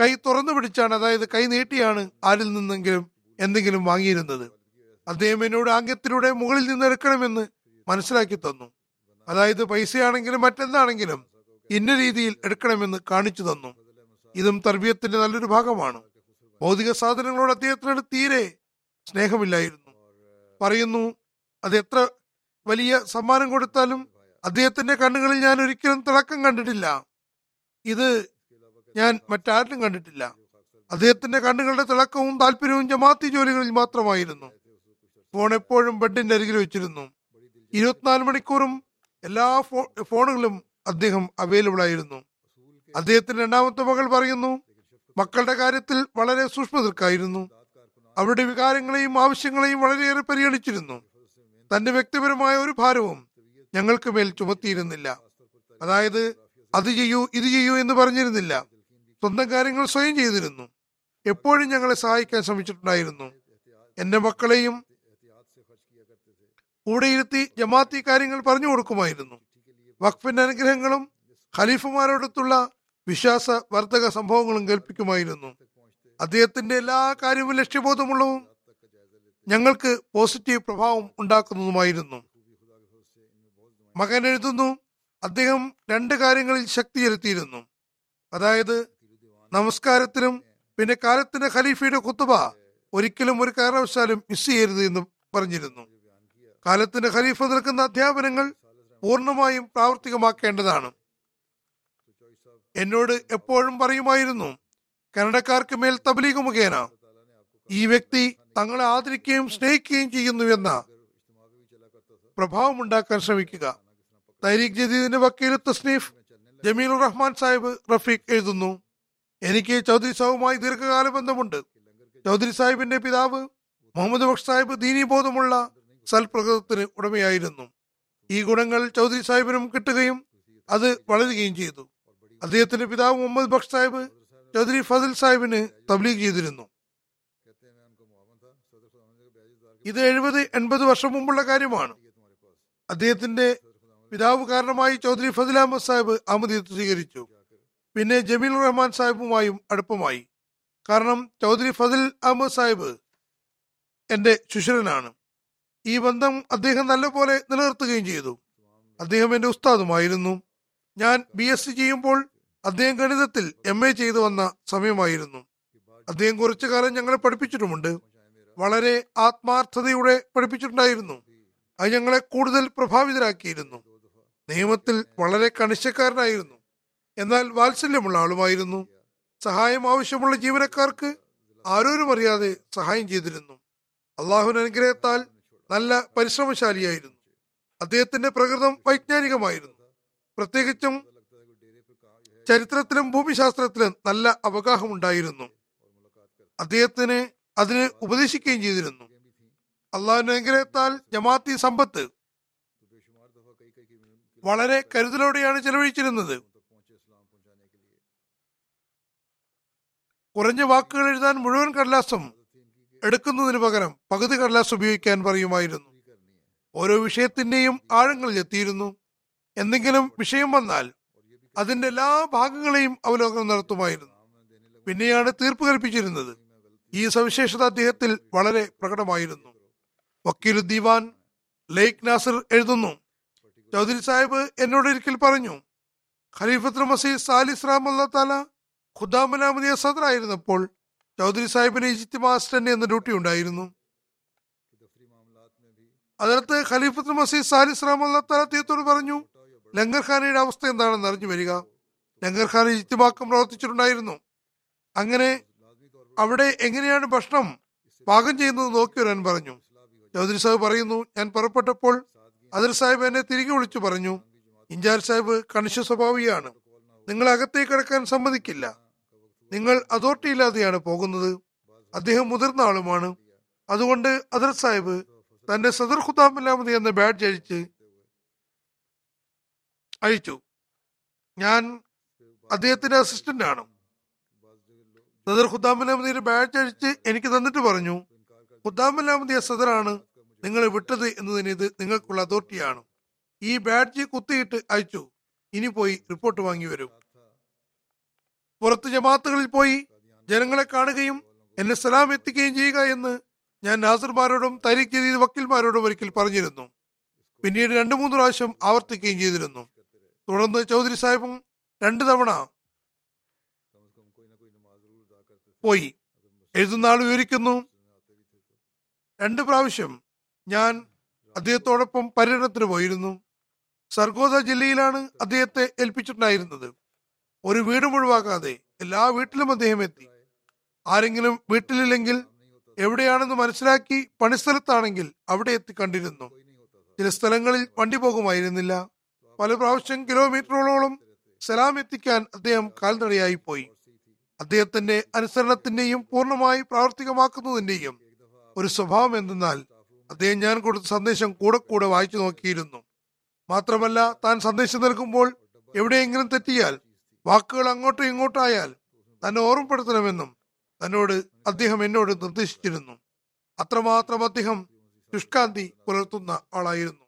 കൈ തുറന്നു പിടിച്ചാണ് അതായത് കൈ നീട്ടിയാണ് ആരിൽ നിന്നെങ്കിലും എന്തെങ്കിലും വാങ്ങിയിരുന്നത്. അദ്ദേഹം എന്നോട് ആംഗ്യത്തിലൂടെ മുകളിൽ നിന്ന് എടുക്കണമെന്ന് മനസ്സിലാക്കി തന്നു. അതായത് പൈസയാണെങ്കിലും മറ്റെന്താണെങ്കിലും ഇന്ന രീതിയിൽ എടുക്കണമെന്ന് കാണിച്ചു തന്നു. ഇതും തർബീയത്തിന്റെ നല്ലൊരു ഭാഗമാണ്. ഭൗതിക സാധനങ്ങളോട് അദ്ദേഹത്തിനോട് തീരെ സ്നേഹമില്ലായിരുന്നു. പറയുന്നു അത് എത്ര വലിയ സമ്മാനം കൊടുത്താലും അദ്ദേഹത്തിന്റെ കണ്ണുകളിൽ ഞാൻ ഒരിക്കലും തിളക്കം കണ്ടിട്ടില്ല. ഇത് ഞാൻ മറ്റാരിലും കണ്ടിട്ടില്ല. അദ്ദേഹത്തിന്റെ കണ്ണുകളുടെ തിളക്കവും താല്പര്യവും ജമാഅത്തി ജോലികളിൽ മാത്രമായിരുന്നു. ഫോൺ എപ്പോഴും ബെഡിന്റെ അരികിൽ വെച്ചിരുന്നു. ഇരുപത്തിനാല് മണിക്കൂറും എല്ലാ ഫോണുകളും അദ്ദേഹം അവൈലബിൾ ആയിരുന്നു. അദ്ദേഹത്തിന്റെ രണ്ടാമത്തെ മകൾ പറയുന്നു മക്കളുടെ കാര്യത്തിൽ വളരെ സൂക്ഷ്മതർക്കായിരുന്നു. അവരുടെ വികാരങ്ങളെയും ആവശ്യങ്ങളെയും വളരെയേറെ പരിഗണിച്ചിരുന്നു. തന്റെ വ്യക്തിപരമായ ഒരു ഭാരവും ഞങ്ങൾക്ക് മേൽ ചുമത്തിയിരുന്നില്ല. അതായത് അത് ചെയ്യൂ ഇത് ചെയ്യൂ എന്ന് പറഞ്ഞിരുന്നില്ല. സ്വന്തം കാര്യങ്ങൾ സ്വയം ചെയ്തിരുന്നു. എപ്പോഴും ഞങ്ങളെ സഹായിക്കാൻ ശ്രമിച്ചിട്ടുണ്ടായിരുന്നു. എന്റെ മക്കളെയും കൂടെ ഇരുത്തി ജമാഅത്തി കാര്യങ്ങൾ പറഞ്ഞു കൊടുക്കുമായിരുന്നു. വഖഫിന്റെ അനുഗ്രഹങ്ങളും ഖലീഫുമാരോടൊത്തുള്ള വിശ്വാസ വർദ്ധക സംഭവങ്ങളും കേൾപ്പിക്കുമായിരുന്നു. അദ്ദേഹത്തിന്റെ എല്ലാ കാര്യവും ലക്ഷ്യബോധമുള്ളതും ഞങ്ങൾക്ക് പോസിറ്റീവ് പ്രഭാവം ഉണ്ടാക്കുന്നതുമായിരുന്നു. മകൻ എഴുതുന്നു അദ്ദേഹം രണ്ട് കാര്യങ്ങളിൽ ശക്തി ചെലുത്തിയിരുന്നു അതായത് നമസ്കാരത്തിനും പിന്നെ കാലത്തിന്റെ ഖലീഫയുടെ കുത്തുബ ഒരിക്കലും ഒരു കാരണവശാലും മിസ് ചെയ്യരുത് എന്ന് പറഞ്ഞിരുന്നു. കാലത്തിന്റെ ഖലീഫ നിൽക്കുന്ന അധ്യാപനങ്ങൾ പൂർണമായും പ്രാവർത്തികമാക്കേണ്ടതാണ്. എന്നോട് എപ്പോഴും പറയുമായിരുന്നു കന്നഡക്കാർക്ക് മേൽ തബലീഗ് മുഖേന ഈ വ്യക്തി തങ്ങളെ ആദരിക്കുകയും സ്നേഹിക്കുകയും ചെയ്യുന്നു എന്ന പ്രഭാവം ഉണ്ടാക്കാൻ ശ്രമിക്കുക. തരീഖ് ജദീദിന്റെ വക്കീൽ തസ്നീഫ് ജമീൽ റഹ്മാൻ സാഹിബ് റഫീഖ് എഴുതുന്നു. എനിക്ക് ചൗധരി സാഹുമായി ദീർഘകാല ബന്ധമുണ്ട്. ചൗധരി സാഹിബിന്റെ പിതാവ് മുഹമ്മദ് ബക്ഷ് സാഹിബ് ദീനി ബോധമുള്ള സൽപ്രകൃതത്തിന് ഉടമയായിരുന്നു. ഈ ഗുണങ്ങൾ ചൗധരി സാഹിബിനും കിട്ടുകയും അത് വളരുകയും ചെയ്തു. അദ്ദേഹത്തിന്റെ പിതാവ് മുഹമ്മദ് ബക്ഷ് സാഹിബ് ചൗധരി ഫസൽ സാഹിബിന് തബ്ലീഗ് ചെയ്തിരുന്നു. ഇത് എഴുപത് എൺപത് വർഷം മുമ്പുള്ള കാര്യമാണ്. അദ്ദേഹത്തിന്റെ പിതാവ് കാരണമായി ചൗധരി ഫസിൽ അഹമ്മദ് സാഹിബ് അഹമ്മദീയത്ത് സ്വീകരിച്ചു. പിന്നെ ജമീൽ റഹ്മാൻ സാഹിബുമായും അടുപ്പമായി. കാരണം ചൗധരി ഫസിൽ അഹമ്മദ് സാഹിബ് എന്റെ ശുശ്രനാണ് ഈ ബന്ധം അദ്ദേഹം നല്ലപോലെ നിലനിർത്തുകയും ചെയ്തു. അദ്ദേഹം എന്റെ ഉസ്താദുമായിരുന്നു. ഞാൻ ബി എസ് സി ചെയ്യുമ്പോൾ അദ്ദേഹം ഗണിതത്തിൽ എം എ ചെയ്തു വന്ന സമയമായിരുന്നു. അദ്ദേഹം കുറച്ചു കാലം ഞങ്ങളെ പഠിപ്പിച്ചിട്ടുമുണ്ട്. വളരെ ആത്മാർത്ഥതയോടെ പഠിപ്പിച്ചിട്ടുണ്ടായിരുന്നു. അത് ഞങ്ങളെ കൂടുതൽ പ്രഭാവിതരാക്കിയിരുന്നു. നിയമത്തിൽ വളരെ കണിശക്കാരനായിരുന്നു. എന്നാൽ വാത്സല്യമുള്ള ആളുമായിരുന്നു. സഹായം ആവശ്യമുള്ള ജീവനക്കാർക്ക് ആരോരും അറിയാതെ സഹായം ചെയ്തിരുന്നു. അള്ളാഹുവിന്റെ അനുഗ്രഹത്താൽ നല്ല പരിശ്രമശാലിയായിരുന്നു. അദ്ദേഹത്തിന്റെ പ്രകൃതം വൈജ്ഞാനികമായിരുന്നു. പ്രത്യേകിച്ചും ചരിത്രത്തിലും ഭൂമിശാസ്ത്രത്തിലും നല്ല അവഗാഹമുണ്ടായിരുന്നു അദ്ദേഹത്തിന് അതിന് ഉപദേശിക്കുകയും ചെയ്തിരുന്നു. അള്ളാഹുവിന്റെ അനുഗ്രഹത്താൽ ജമാഅത്തി സമ്പത്ത് വളരെ കരുതലോടെയാണ് ചെലവഴിച്ചിരുന്നത്. കുറഞ്ഞ വാക്കുകൾ എഴുതാൻ മുഴുവൻ കടലാസും എടുക്കുന്നതിന് പകരം പകുതി കടലാസ് ഉപയോഗിക്കാൻ പറയുമായിരുന്നു. ഓരോ വിഷയത്തിന്റെയും ആഴങ്ങളിൽ എത്തിയിരുന്നു. എന്തെങ്കിലും വിഷയം വന്നാൽ അതിന്റെ എല്ലാ ഭാഗങ്ങളെയും അവലോകനം നടത്തുമായിരുന്നു. പിന്നെയാണ് തീർപ്പ് കൽപ്പിച്ചിരുന്നത്. ഈ സവിശേഷത അദ്ദേഹത്തിൽ വളരെ പ്രകടമായിരുന്നു. വക്കീൽ ദിവാൻ ലേക്ക് നാസിർ എഴുതുന്നു ചൗധരി സാഹിബ് എന്നോട് ഒരിക്കൽ പറഞ്ഞു ഖലീഫത്ത് മസീദ് സാലിസ് റാം അല്ലാ താല ഖുദാമലാമദിയ സദറായിരുന്നപ്പോൾ ചൗധരി സാഹിബിന് ഈജിപ്ത് തന്നെ എന്ന ഡ്യൂട്ടി ഉണ്ടായിരുന്നു. അതിനകത്ത് ഖലീഫത്ത് മസീദ് സാലിസ് റാം അല്ലാ താല തീയത്തോട് പറഞ്ഞു ലങ്കർ ഖാനയുടെ അവസ്ഥ എന്താണെന്ന് അറിഞ്ഞു വരിക. ലങ്കർ ഖാൻ ഇജിത്തിമാക്കം പ്രവർത്തിച്ചിട്ടുണ്ടായിരുന്നു. അങ്ങനെ അവിടെ എങ്ങനെയാണ് ഭക്ഷണം പാകം ചെയ്യുന്നത് നോക്കി വരാൻ പറഞ്ഞു ചൗധരി സാഹിബ് പറയുന്നു ഞാൻ പുറപ്പെട്ടപ്പോൾ അതിർ സാഹിബ് എന്നെ തിരികെ വിളിച്ചു പറഞ്ഞു ഇൻചാർജ് സാഹിബ് കണിശ സ്വഭാവിയാണ്. നിങ്ങൾ അകത്തേക്ക് കിടക്കാൻ സമ്മതിക്കില്ല. നിങ്ങൾ അതോറിറ്റി ഇല്ലാതെയാണ് പോകുന്നത്. അദ്ദേഹം മുതിർന്ന ആളുമാണ്. അതുകൊണ്ട് അതിർ സാഹിബ് തന്റെ സദർ ഖുദാമില്ലാമതി എന്ന ബാഡ്ജ് അഴിച്ച് അഴിച്ചു. ഞാൻ അദ്ദേഹത്തിന്റെ അസിസ്റ്റന്റ് ആണ്. സദർ ഖുദാമില്ലാമതിയുടെ ബാഡ്ജ് അഴിച്ച് എനിക്ക് തന്നിട്ട് പറഞ്ഞു ഖുദാമില്ലാമതിയ സദറാണ്. നിങ്ങളെ വിട്ടത് എന്നതിന് ഇത് നിങ്ങൾക്കുള്ള അതോറിറ്റിയാണ്. ഈ ബാഡ്ജ് കുത്തിയിട്ട് അയച്ചു. ഇനി പോയി റിപ്പോർട്ട് വാങ്ങി വരും. പുറത്ത് ജമാത്തുകളിൽ പോയി ജനങ്ങളെ കാണുകയും എന്നെ സലാം എത്തിക്കുകയും ചെയ്യുക എന്ന് ഞാൻ നാസർമാരോടും തരീഖ് ജദീദ് വക്കീൽമാരോടും ഒരിക്കൽ പറഞ്ഞിരുന്നു. പിന്നീട് രണ്ടു മൂന്ന് പ്രാവശ്യം ആവർത്തിക്കുകയും ചെയ്തിരുന്നു. തുടർന്ന് ചൗധരി സാഹിബും രണ്ടു തവണ പോയി. എഴുതുന്ന ആൾ വിവരിക്കുന്നു രണ്ട് പ്രാവശ്യം ഞാൻ അദ്ദേഹത്തോടൊപ്പം പര്യടനത്തിന് പോയിരുന്നു. സർഗോദ ജില്ലയിലാണ് അദ്ദേഹത്തെ ഏൽപ്പിച്ചിട്ടുണ്ടായിരുന്നത്. ഒരു വീട് ഒഴിവാക്കാതെ എല്ലാ വീട്ടിലും അദ്ദേഹം എത്തി. ആരെങ്കിലും വീട്ടിലില്ലെങ്കിൽ എവിടെയാണെന്ന് മനസ്സിലാക്കി പണിസ്ഥലത്താണെങ്കിൽ അവിടെ എത്തി കണ്ടിരുന്നു. ചില സ്ഥലങ്ങളിൽ വണ്ടി പോകുമായിരുന്നില്ല. പല പ്രാവശ്യം കിലോമീറ്ററുകളോളം സലാം എത്തിക്കാൻ അദ്ദേഹം കാൽനടയായി പോയി. അദ്ദേഹത്തിന്റെ അനുസരണത്തിന്റെയും പൂർണമായി പ്രാവർത്തികമാക്കുന്നതിന്റെയും ഒരു സ്വഭാവം എന്തെന്നാൽ അദ്ദേഹം ഞാൻ കൊടുത്ത സന്ദേശം കൂടെ കൂടെ വായിച്ചു നോക്കിയിരുന്നു. മാത്രമല്ല താൻ സന്ദേശം നൽകുമ്പോൾ എവിടെയെങ്കിലും തെറ്റിയാൽ വാക്കുകൾ അങ്ങോട്ടും ഇങ്ങോട്ടായാൽ തന്നെ ഓർമ്മപ്പെടുത്തണമെന്നും തന്നോട് അദ്ദേഹം എന്നോട് നിർദ്ദേശിച്ചിരുന്നു. അത്രമാത്രം അദ്ദേഹം ശുഷ്കാന്തി പുലർത്തുന്ന ആളായിരുന്നു.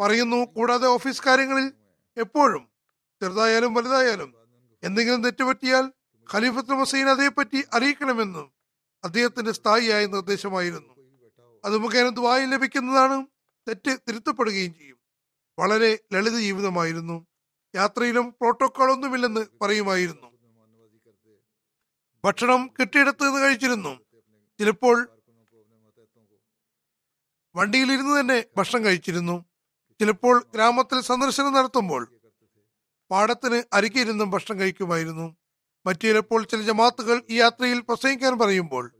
പറയുന്നു കൂടാതെ ഓഫീസ് കാര്യങ്ങളിൽ എപ്പോഴും ചെറുതായാലും വലുതായാലും എന്തെങ്കിലും തെറ്റുപറ്റിയാൽ ഖലീഫത്ത് മസീൻ അതേപ്പറ്റി അറിയിക്കണമെന്നും അദ്ദേഹത്തിന്റെ സ്ഥായിയായ നിർദ്ദേശമായിരുന്നു. അത് മുഖേന ദ്വായി ലഭിക്കുന്നതാണ്. തെറ്റ് തിരുത്തപ്പെടുകയും ചെയ്യും. വളരെ ലളിത ജീവിതമായിരുന്നു. യാത്രയിലും പ്രോട്ടോകോൾ ഒന്നുമില്ലെന്ന് പറയുമായിരുന്നു. ഭക്ഷണം കിട്ടിയിടത്ത് നിന്ന് കഴിച്ചിരുന്നു. ചിലപ്പോൾ വണ്ടിയിലിരുന്ന് തന്നെ ഭക്ഷണം കഴിച്ചിരുന്നു. ചിലപ്പോൾ ഗ്രാമത്തിൽ സന്ദർശനം നടത്തുമ്പോൾ പാടത്തിന് അരികിരുന്നും ഭക്ഷണം കഴിക്കുമായിരുന്നു. മറ്റു ചിലപ്പോൾ ചില ജമാത്തുകൾ ഈ യാത്രയിൽ പ്രസംഗിക്കാൻ പറയുമ്പോൾ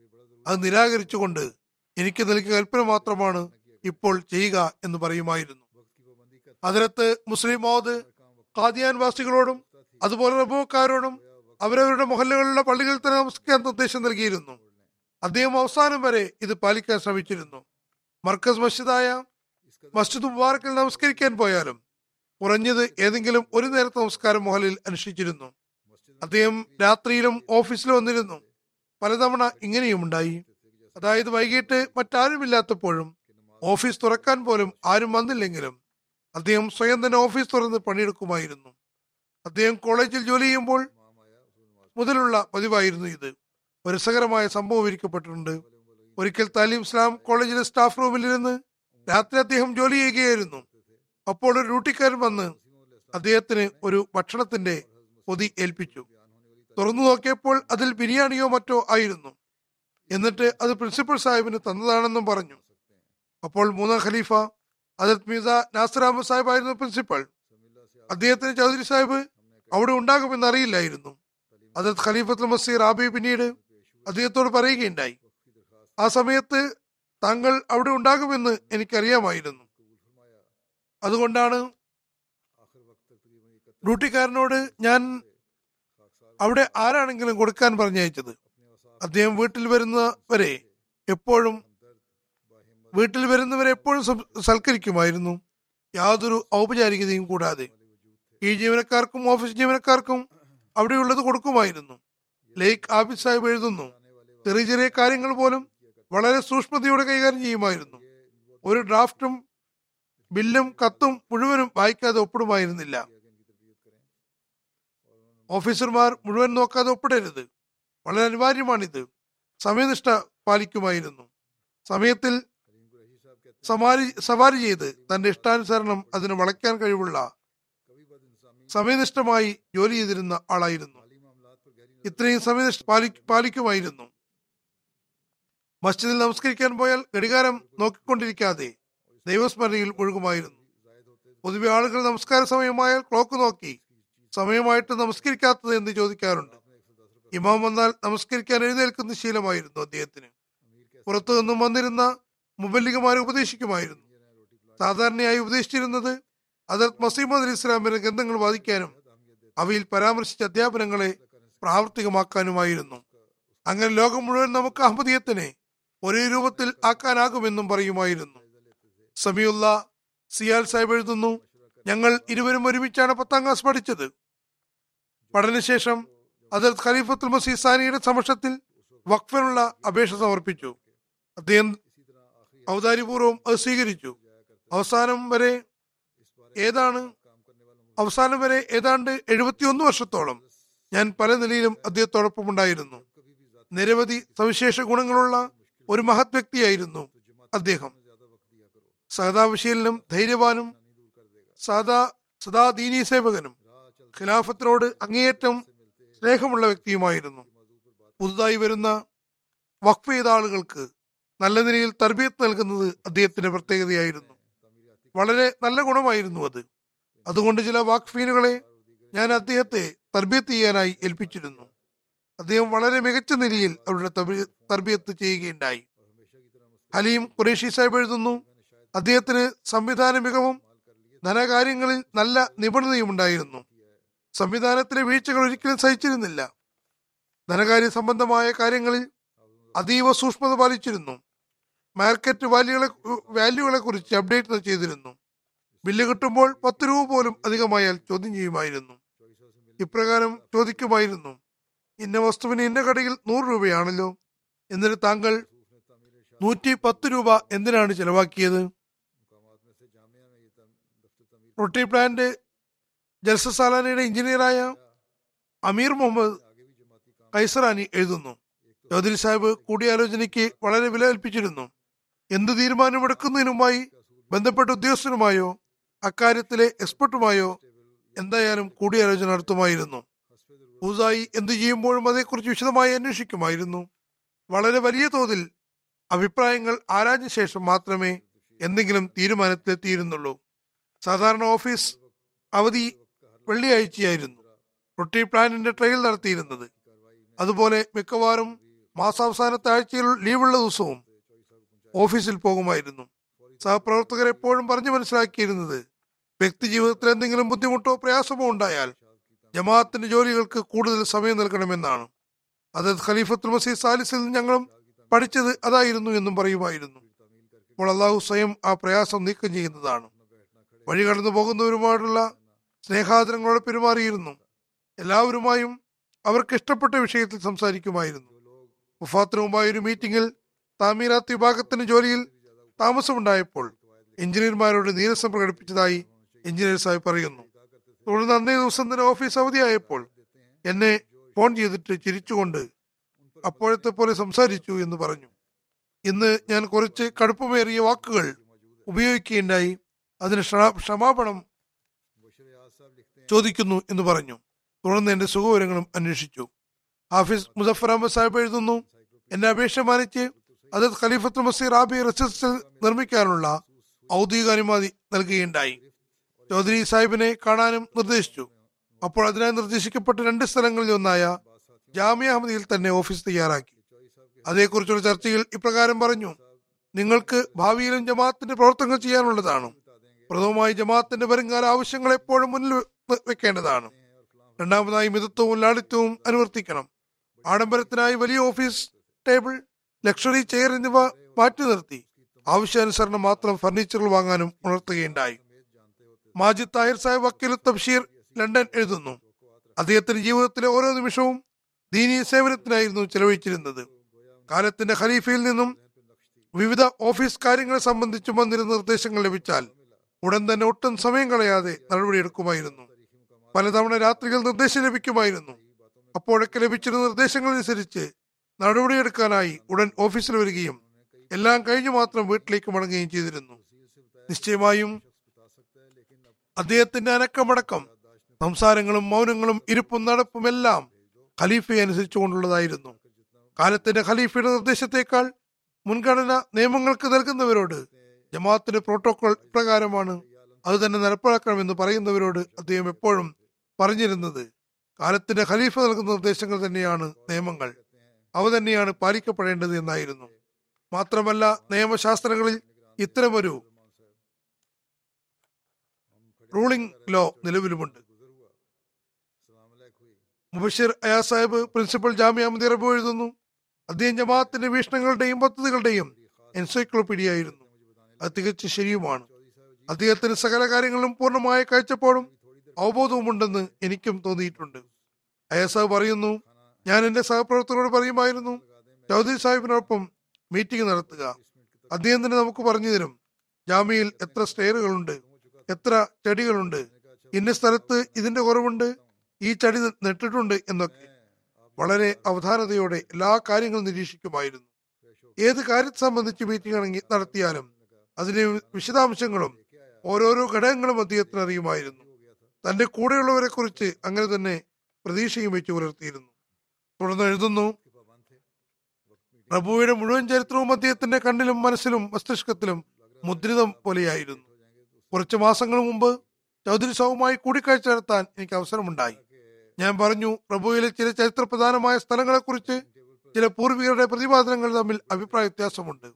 അത് നിരാകരിച്ചുകൊണ്ട് എനിക്ക് നൽകിയ കൽപ്പന മാത്രമാണ് ഇപ്പോൾ ചെയ്യുക എന്ന് പറയുമായിരുന്നു. അതിനകത്ത് മുസ്ലിം മോദ് കാദിയാൻ വാസികളോടും അതുപോലെ റബോക്കാരോടും അവരവരുടെ മൊഹല്ലകളിലുള്ള പള്ളികളിൽ തന്നെ നമസ്കരിക്കാൻ നിർദ്ദേശം നൽകിയിരുന്നു. അദ്ദേഹം അവസാനം വരെ ഇത് പാലിക്കാൻ ശ്രമിച്ചിരുന്നു. മർക്കസ് മസ്ജിദായ മസ്ജിദ് മുബാറക്കിൽ നമസ്കരിക്കാൻ പോയാലും കുറഞ്ഞത് ഏതെങ്കിലും ഒരു നേരത്തെ നമസ്കാരം മൊഹലിൽ അനുഷ്ഠിച്ചിരുന്നു. അദ്ദേഹം രാത്രിയിലും ഓഫീസിലും വന്നിരുന്നു. പലതവണ ഇങ്ങനെയും ഉണ്ടായി. അതായത് വൈകിട്ട് മറ്റാരുമില്ലാത്തപ്പോഴും ഓഫീസ് തുറക്കാൻ പോലും ആരും വന്നില്ലെങ്കിലും അദ്ദേഹം സ്വയം തന്നെ ഓഫീസ് തുറന്ന് പണിയെടുക്കുമായിരുന്നു. അദ്ദേഹം കോളേജിൽ ജോലി ചെയ്യുമ്പോൾ മുതലുള്ള പതിവായിരുന്നു ഇത്. ഒരു രസകരമായ സംഭവം വിവരിക്കപ്പെട്ടിട്ടുണ്ട് ഒരിക്കൽ താലിം ഇസ്ലാം കോളേജിലെ സ്റ്റാഫ് റൂമിൽ റൂമിലിരുന്ന് രാത്രി അദ്ദേഹം ജോലി ചെയ്യുകയായിരുന്നു. അപ്പോൾ ഒരു ഡ്യൂട്ടിക്കാരൻ വന്ന് അദ്ദേഹത്തിന് ഒരു ഭക്ഷണത്തിന്റെ പൊതി ഏൽപ്പിച്ചു. തുറന്നു നോക്കിയപ്പോൾ അതിൽ ബിരിയാണിയോ മറ്റോ ആയിരുന്നു. എന്നിട്ട് അത് പ്രിൻസിപ്പൽ സാഹിബിന് തന്നതാണെന്നും പറഞ്ഞു. അപ്പോൾ മൂന്നാം ഖലീഫ അദത് മീസ നാസർ അഹമ്മദ് സാഹിബ് ആയിരുന്നു പ്രിൻസിപ്പൽ അദ്ദേഹത്തിന് ചൗധരി സാഹിബ് അവിടെ ഉണ്ടാകുമെന്ന് അറിയില്ലായിരുന്നു. അതത് ഖലീഫത്തുൽ മസീർ ആബി പിന്നീട് അദ്ദേഹത്തോട് പറയുകയുണ്ടായി. ആ സമയത്ത് താങ്കൾ അവിടെ ഉണ്ടാകുമെന്ന് എനിക്കറിയാമായിരുന്നു. അതുകൊണ്ടാണ് ഡ്യൂട്ടിക്കാരനോട് ഞാൻ അവിടെ ആരാണെങ്കിലും കൊടുക്കാൻ പറഞ്ഞയച്ചത്. അദ്ദേഹം വീട്ടിൽ വരുന്നവരെ എപ്പോഴും വീട്ടിൽ വരുന്നവരെ എപ്പോഴും സൽക്കരിക്കുമായിരുന്നു. യാതൊരു ഔപചാരികതയും കൂടാതെ. ഈ ജീവനക്കാർക്കും ഓഫീസ് ജീവനക്കാർക്കും അവിടെയുള്ളത് കൊടുക്കുമായിരുന്നു. ലേക്ക് ആബിദ് സാഹിബ് എഴുതുന്നു ചെറിയ ചെറിയ കാര്യങ്ങൾ പോലും വളരെ സൂക്ഷ്മതയോടെ കൈകാര്യം ചെയ്യുമായിരുന്നു. ഒരു ഡ്രാഫ്റ്റും ബില്ലും കത്തും മുഴുവനും വായിക്കാതെ ഒപ്പിടുമായിരുന്നില്ല. ഓഫീസർമാർ മുഴുവൻ നോക്കാതെ ഒപ്പിടരുത്. വളരെ അനിവാര്യമാണിത്. സമയനിഷ്ഠ പാലിക്കുമായിരുന്നു. സമയത്തിൽ സമാരി സവാരി ചെയ്ത് തന്റെ ഇഷ്ടാനുസരണം അതിന് വളയ്ക്കാൻ കഴിവുള്ള സമയനിഷ്ഠമായി ജോലി ചെയ്തിരുന്ന ആളായിരുന്നു. ഇത്രയും സമയനിഷ്ഠ പാലി പാലിക്കുമായിരുന്നു. മസ്ജിദിൽ നമസ്കരിക്കാൻ പോയാൽ ഘടികാരം നോക്കിക്കൊണ്ടിരിക്കാതെ ദൈവസ്മരണയിൽ ഒഴുകുമായിരുന്നു പൊതുവെ ആളുകൾ നമസ്കാര സമയമായാൽ ക്ലോക്ക് നോക്കി സമയമായിട്ട് നമസ്കരിക്കാത്തത് എന്ന് ചോദിക്കാറുണ്ട്. ഇമാം വന്നാൽ നമസ്കരിക്കാൻ എഴുന്നേൽക്കുന്ന ശീലമായിരുന്നു അദ്ദേഹത്തിന്. പുറത്തു നിന്നും വന്നിരുന്ന മുബല്ലികമാരെ ഉപദേശിക്കുമായിരുന്നു. സാധാരണയായി ഉപദേശിച്ചിരുന്നത് അതത് മസീമദ് അലി ഇസ്ലാമിന്റെ ഗ്രന്ഥങ്ങൾ വാദിക്കാനും അവയിൽ പരാമർശിച്ച അധ്യാപനങ്ങളെ പ്രാവർത്തികമാക്കാനുമായിരുന്നു. അങ്ങനെ ലോകം മുഴുവൻ നമുക്ക് അഹമ്മദീയത്തിനെ ഒരേ രൂപത്തിൽ ആക്കാനാകുമെന്നും പറയുമായിരുന്നു. സമിയുള്ള സിയാൽ സാഹിബ് എഴുതുന്നു ഞങ്ങൾ ഇരുവരും ഒരുമിച്ചാണ് പത്താം ക്ലാസ് പഠിച്ചത്. പഠനശേഷം അതത് ഖലീഫത്തുൽ മസീസാനിയുടെ സമക്ഷത്തിൽ വഖഫിനുള്ള അപേക്ഷ സമർപ്പിച്ചു. അദ്ദേഹം ഔദാര്യപൂർവം അത് സ്വീകരിച്ചു. അവസാനം വരെ ഏതാണ് അവസാനം വരെ ഏതാണ്ട് എഴുപത്തിയൊന്ന് വർഷത്തോളം ഞാൻ പല നിലയിലും അദ്ദേഹത്തോടൊപ്പം ഉണ്ടായിരുന്നു നിരവധി സവിശേഷ ഗുണങ്ങളുള്ള ഒരു മഹത് വ്യക്തിയായിരുന്നു അദ്ദേഹം. സഹതാവിശീലനും ധൈര്യവാനും സദാ സദാ ദീനീ സേവകനും ഖിലാഫത്തിനോട് അങ്ങേയറ്റം സ്നേഹമുള്ള വ്യക്തിയുമായിരുന്നു. പുതുതായി വരുന്ന വഖഫ് ചെയ്ത ആളുകൾക്ക് നല്ല നിലയിൽ തർബീയത്ത് നൽകുന്നത് അദ്ദേഹത്തിന്റെ പ്രത്യേകതയായിരുന്നു. വളരെ നല്ല ഗുണമായിരുന്നു അത്. അതുകൊണ്ട് ചില വാക്ഫീനുകളെ ഞാൻ അദ്ദേഹത്തെ തർബീയത്ത് ചെയ്യാനായി ഏൽപ്പിച്ചിരുന്നു. അദ്ദേഹം വളരെ മികച്ച നിലയിൽ അവരുടെ തർബീത്ത് ചെയ്യുകയുണ്ടായി. ഹലീം ഖുറേഷി സാഹിബ് എഴുതുന്നു അദ്ദേഹത്തിന് സംവിധാന മികവും ധനകാര്യങ്ങളിൽ നല്ല നിപുണതയും ഉണ്ടായിരുന്നു സംവിധാനത്തിലെ വീഴ്ചകൾ ഒരിക്കലും സഹിച്ചിരുന്നില്ല. ധനകാര്യ സംബന്ധമായ കാര്യങ്ങളിൽ അതീവ സൂക്ഷ്മത പാലിച്ചിരുന്നു. മാർക്കറ്റ് വാല്യൂകളെ വാല്യൂകളെ കുറിച്ച് അപ്ഡേറ്റ് ചെയ്തിരുന്നു. ബില്ല് കിട്ടുമ്പോൾ പത്ത് രൂപ പോലും അധികമായാൽ ചോദ്യം ചെയ്യുമായിരുന്നു. ഇപ്രകാരം ചോദിക്കുമായിരുന്നു. ഇന്ന വസ്തുവിന് ഇന്ന കടയിൽ നൂറ് രൂപയാണല്ലോ? എന്നിട്ട് താങ്കൾ നൂറ്റി പത്ത് രൂപ എന്തിനാണ് ചെലവാക്കിയത്? റൊട്ടി പ്ലാന്റ് ജൽസസാലാനയുടെ എഞ്ചിനീയറായ അമീർ മുഹമ്മദ് കൈസറാനി എഴുതുന്നു. ചൗധരി സാഹിബ് കൂടിയാലോചനയ്ക്ക് വളരെ വില കൽപ്പിച്ചിരുന്നു. എന്ത് തീരുമാനമെടുക്കുന്നതിനുമായി ബന്ധപ്പെട്ട ഉദ്യോഗസ്ഥനുമായോ അക്കാര്യത്തിലെ എക്സ്പെർട്ടുമായോ എന്തായാലും കൂടിയാലോചന നടത്തുമായിരുന്നു. പുതുതായി എന്തു ചെയ്യുമ്പോഴും അതേക്കുറിച്ച് വിശദമായി അന്വേഷിക്കുമായിരുന്നു. വളരെ വലിയ തോതിൽ അഭിപ്രായങ്ങൾ ആരാഞ്ഞ ശേഷം മാത്രമേ എന്തെങ്കിലും തീരുമാനത്തിലെത്തിയിരുന്നുള്ളൂ. സാധാരണ ഓഫീസ് അവധി വെള്ളിയാഴ്ചയായിരുന്നു റൊട്ടി പ്ലാനിന്റെ ട്രയൽ നടത്തിയിരുന്നത്. അതുപോലെ മിക്കവാറും മാസാവസാനത്തെ ആഴ്ചയിൽ ലീവുള്ള ദിവസവും ഓഫീസിൽ പോകുമായിരുന്നു. സഹപ്രവർത്തകർ എപ്പോഴും പറഞ്ഞു മനസ്സിലാക്കിയിരുന്നത് വ്യക്തി ജീവിതത്തിൽ എന്തെങ്കിലും ബുദ്ധിമുട്ടോ പ്രയാസമോ ഉണ്ടായാൽ ജമാഅത്തിന്റെ ജോലികൾക്ക് കൂടുതൽ സമയം നൽകണമെന്നാണ്. അത് ഖലീഫത്തുൽ മസീദ് സാലിസിൽ നിന്ന് ഞങ്ങളും പഠിച്ചത് അതായിരുന്നു എന്നും പറയുമായിരുന്നു. അപ്പോൾ അള്ളാഹു സ്വയം ആ പ്രയാസം നീക്കം ചെയ്യുന്നതാണ്. വഴി കടന്നു പോകുന്നവരുമായിട്ടുള്ള സ്നേഹാദരങ്ങളോടെ പെരുമാറിയിരുന്നു. എല്ലാവരുമായും അവർക്ക് ഇഷ്ടപ്പെട്ട വിഷയത്തിൽ സംസാരിക്കുമായിരുന്നു. മുഫാത്തിനുമായി ഒരു മീറ്റിംഗിൽ താമീറാത്ത് വിഭാഗത്തിന് ജോലിയിൽ താമസമുണ്ടായപ്പോൾ എഞ്ചിനീയർമാരോട് നീരസം പ്രകടിപ്പിച്ചതായി എഞ്ചിനീയർ സാഹിബ് പറയുന്നു. തുടർന്ന് അന്നേ ദിവസം തന്നെ ഓഫീസ് അവധിയായപ്പോൾ എന്നെ ഫോൺ ചെയ്തിട്ട് ചിരിച്ചുകൊണ്ട് അപ്പോഴത്തെ പോലെ സംസാരിച്ചു എന്ന് പറഞ്ഞു. ഇന്ന് ഞാൻ കുറച്ച് കടുപ്പമേറിയ വാക്കുകൾ ഉപയോഗിക്കുകയുണ്ടായി. അതിന് ക്ഷമാപണം ചോദിക്കുന്നു എന്ന് പറഞ്ഞു. തുടർന്ന് എന്റെ സുഖവിവരങ്ങളും അന്വേഷിച്ചു. ഹാഫിസ് മുസഫർ അഹമ്മദ് സാഹിബ് എഴുതുന്നു എന്റെ അപേക്ഷ മാനിച്ച് അതത് ഖലീഫത്ത് മസീർ ആബി റസിസ്റ്റൽ നിർമ്മിക്കാനുള്ള ഔദ്യോഗിക അനുമതി നൽകുകയുണ്ടായി. ചൗധരി സാഹിബിനെ കാണാനും നിർദ്ദേശിച്ചു. അപ്പോൾ അതിനായി നിർദ്ദേശിക്കപ്പെട്ട രണ്ട് സ്ഥലങ്ങളിൽ ഒന്നായ ജാമ്യ അഹമ്മദിയിൽ തന്നെ ഓഫീസ് തയ്യാറാക്കി. അതേക്കുറിച്ചുള്ള ചർച്ചയിൽ ഇപ്രകാരം പറഞ്ഞു നിങ്ങൾക്ക് ഭാവിയിലും ജമാഅത്തിന്റെ പ്രവർത്തനങ്ങൾ ചെയ്യാനുള്ളതാണ്. പ്രഥമമായി ജമാഅത്തിന്റെ വരുംകാല ആവശ്യങ്ങൾ എപ്പോഴും മുന്നിൽ വെക്കേണ്ടതാണ്. രണ്ടാമതായി മിതത്വവും ലാളിത്യവും അനുവർത്തിക്കണം. ആഡംബരത്തിനായി വലിയ ഓഫീസ് ടേബിൾ ലക്ഷറി ചെയർ എന്നിവ മാറ്റി നിർത്തി. ആവശ്യാനുസരണം മാത്രം ഫർണിച്ചറുകൾ വാങ്ങാനും ഉണർത്തുകയുണ്ടായി. മാജിദ് താഹിർ സാഹിബ് വക്കീൽ തബ്ഷീർ ലണ്ടൻ എഴുതുന്നു. അദ്ദേഹത്തിന്റെ ജീവിതത്തിലെ ഓരോ നിമിഷവും ദീനീയ സേവനത്തിനായിരുന്നു ചെലവഴിച്ചിരുന്നത്. കാലത്തിന്റെ ഖലീഫയിൽ നിന്നും വിവിധ ഓഫീസ് കാര്യങ്ങളെ സംബന്ധിച്ചും വന്നിരുന്ന നിർദ്ദേശങ്ങൾ ലഭിച്ചാൽ ഉടൻ തന്നെ ഒട്ടും സമയം കളയാതെ നടപടിയെടുക്കുമായിരുന്നു. പലതവണ രാത്രികൾ നിർദ്ദേശം ലഭിക്കുമായിരുന്നു. അപ്പോഴൊക്കെ ലഭിച്ചിരുന്ന നിർദ്ദേശങ്ങളനുസരിച്ച് നടപടിയെടുക്കാനായി ഉടൻ ഓഫീസിൽ വരികയും എല്ലാം കഴിഞ്ഞു മാത്രം വീട്ടിലേക്ക് മടങ്ങുകയും ചെയ്തിരുന്നു. നിശ്ചയമായും അദ്ദേഹത്തിന്റെ അനക്കമടക്കം സംസാരങ്ങളും മൗനങ്ങളും ഇരിപ്പും നടപ്പുമെല്ലാം ഖലീഫയെ അനുസരിച്ചുകൊണ്ടുള്ളതായിരുന്നു കാലത്തിന്റെ ഖലീഫയുടെ നിർദ്ദേശത്തേക്കാൾ മുൻഗണന നിയമങ്ങൾക്ക് നൽകുന്നവരോട് ജമാഅത്തിന്റെ പ്രോട്ടോകോൾ പ്രകാരമാണ് അത് തന്നെ നടപ്പിലാക്കണമെന്ന് പറയുന്നവരോട് അദ്ദേഹം എപ്പോഴും പറഞ്ഞിരുന്നത്. കാലത്തിന്റെ ഖലീഫ നൽകുന്ന നിർദ്ദേശങ്ങൾ തന്നെയാണ് നിയമങ്ങൾ. അവ തന്നെയാണ് പാലിക്കപ്പെടേണ്ടത് എന്നായിരുന്നു. മാത്രമല്ല നിയമശാസ്ത്രങ്ങളിൽ ഇത്തരമൊരു റൂളിംഗ് ലോ നിലവിലുമുണ്ട്. മുബഷിർ അയാ സാഹിബ് പ്രിൻസിപ്പൽ ജാമ്യ അഹമ്മദ് എഴുതുന്നു. അദ്ദേഹം ജമാഅത്തിന്റെ വീക്ഷണങ്ങളുടെയും പദ്ധതികളുടെയും എൻസൈക്ലോപീഡിയ ആയിരുന്നു. അത് തികച്ചും ശരിയുമാണ്. അദ്ദേഹത്തിന് സകല കാര്യങ്ങളും പൂർണമായ കാഴ്ചപ്പാടും അവബോധവും ഉണ്ടെന്ന് എനിക്കും തോന്നിയിട്ടുണ്ട്. അയസാബ് പറയുന്നു ഞാൻ എന്റെ സഹപ്രവർത്തകരോട് പറയുമായിരുന്നു ചൗധരി സാഹിബിനൊപ്പം മീറ്റിംഗ് നടത്തുക. അദ്ദേഹം തന്നെ നമുക്ക് പറഞ്ഞു തരും ജാമ്യയിൽ എത്ര സ്റ്റെയറുകളുണ്ട് എത്ര ചെടികളുണ്ട് ഇന്ന സ്ഥലത്ത് ഇതിന്റെ കുറവുണ്ട് ഈ ചെടി നട്ടിട്ടുണ്ട് എന്നൊക്കെ. വളരെ അവധാനതയോടെ എല്ലാ കാര്യങ്ങളും നിരീക്ഷിക്കുമായിരുന്നു. ഏത് കാര്യത്തെ സംബന്ധിച്ച് മീറ്റിംഗ് ആണെങ്കിൽ നടത്തിയാലും അതിന്റെ വിശദാംശങ്ങളും ഓരോരോ ഘടകങ്ങളും അദ്ദേഹത്തിന് അറിയുമായിരുന്നു. തന്റെ കൂടെയുള്ളവരെ കുറിച്ച് അങ്ങനെ തന്നെ പ്രതീക്ഷയും വെച്ച് പുലർത്തിയിരുന്നു. തുടർന്ന് എഴുതുന്നു പ്രഭുവിയുടെ മുഴുവൻ ചരിത്രവും അദ്ദേഹത്തിന്റെ കണ്ണിലും മനസ്സിലും മസ്തിഷ്കത്തിലും മുദ്രിതം പോലെയായിരുന്നു. കുറച്ച് മാസങ്ങൾ മുമ്പ് ചൗധരി സാവുമായി കൂടിക്കാഴ്ച നടത്താൻ എനിക്ക് അവസരമുണ്ടായി. ഞാൻ പറഞ്ഞു പ്രഭുവിലെ ചില ചരിത്ര പ്രധാനമായ സ്ഥലങ്ങളെക്കുറിച്ച് ചില പൂർവികരുടെ പ്രതിപാദനങ്ങൾ തമ്മിൽ അഭിപ്രായ വ്യത്യാസമുണ്ട്.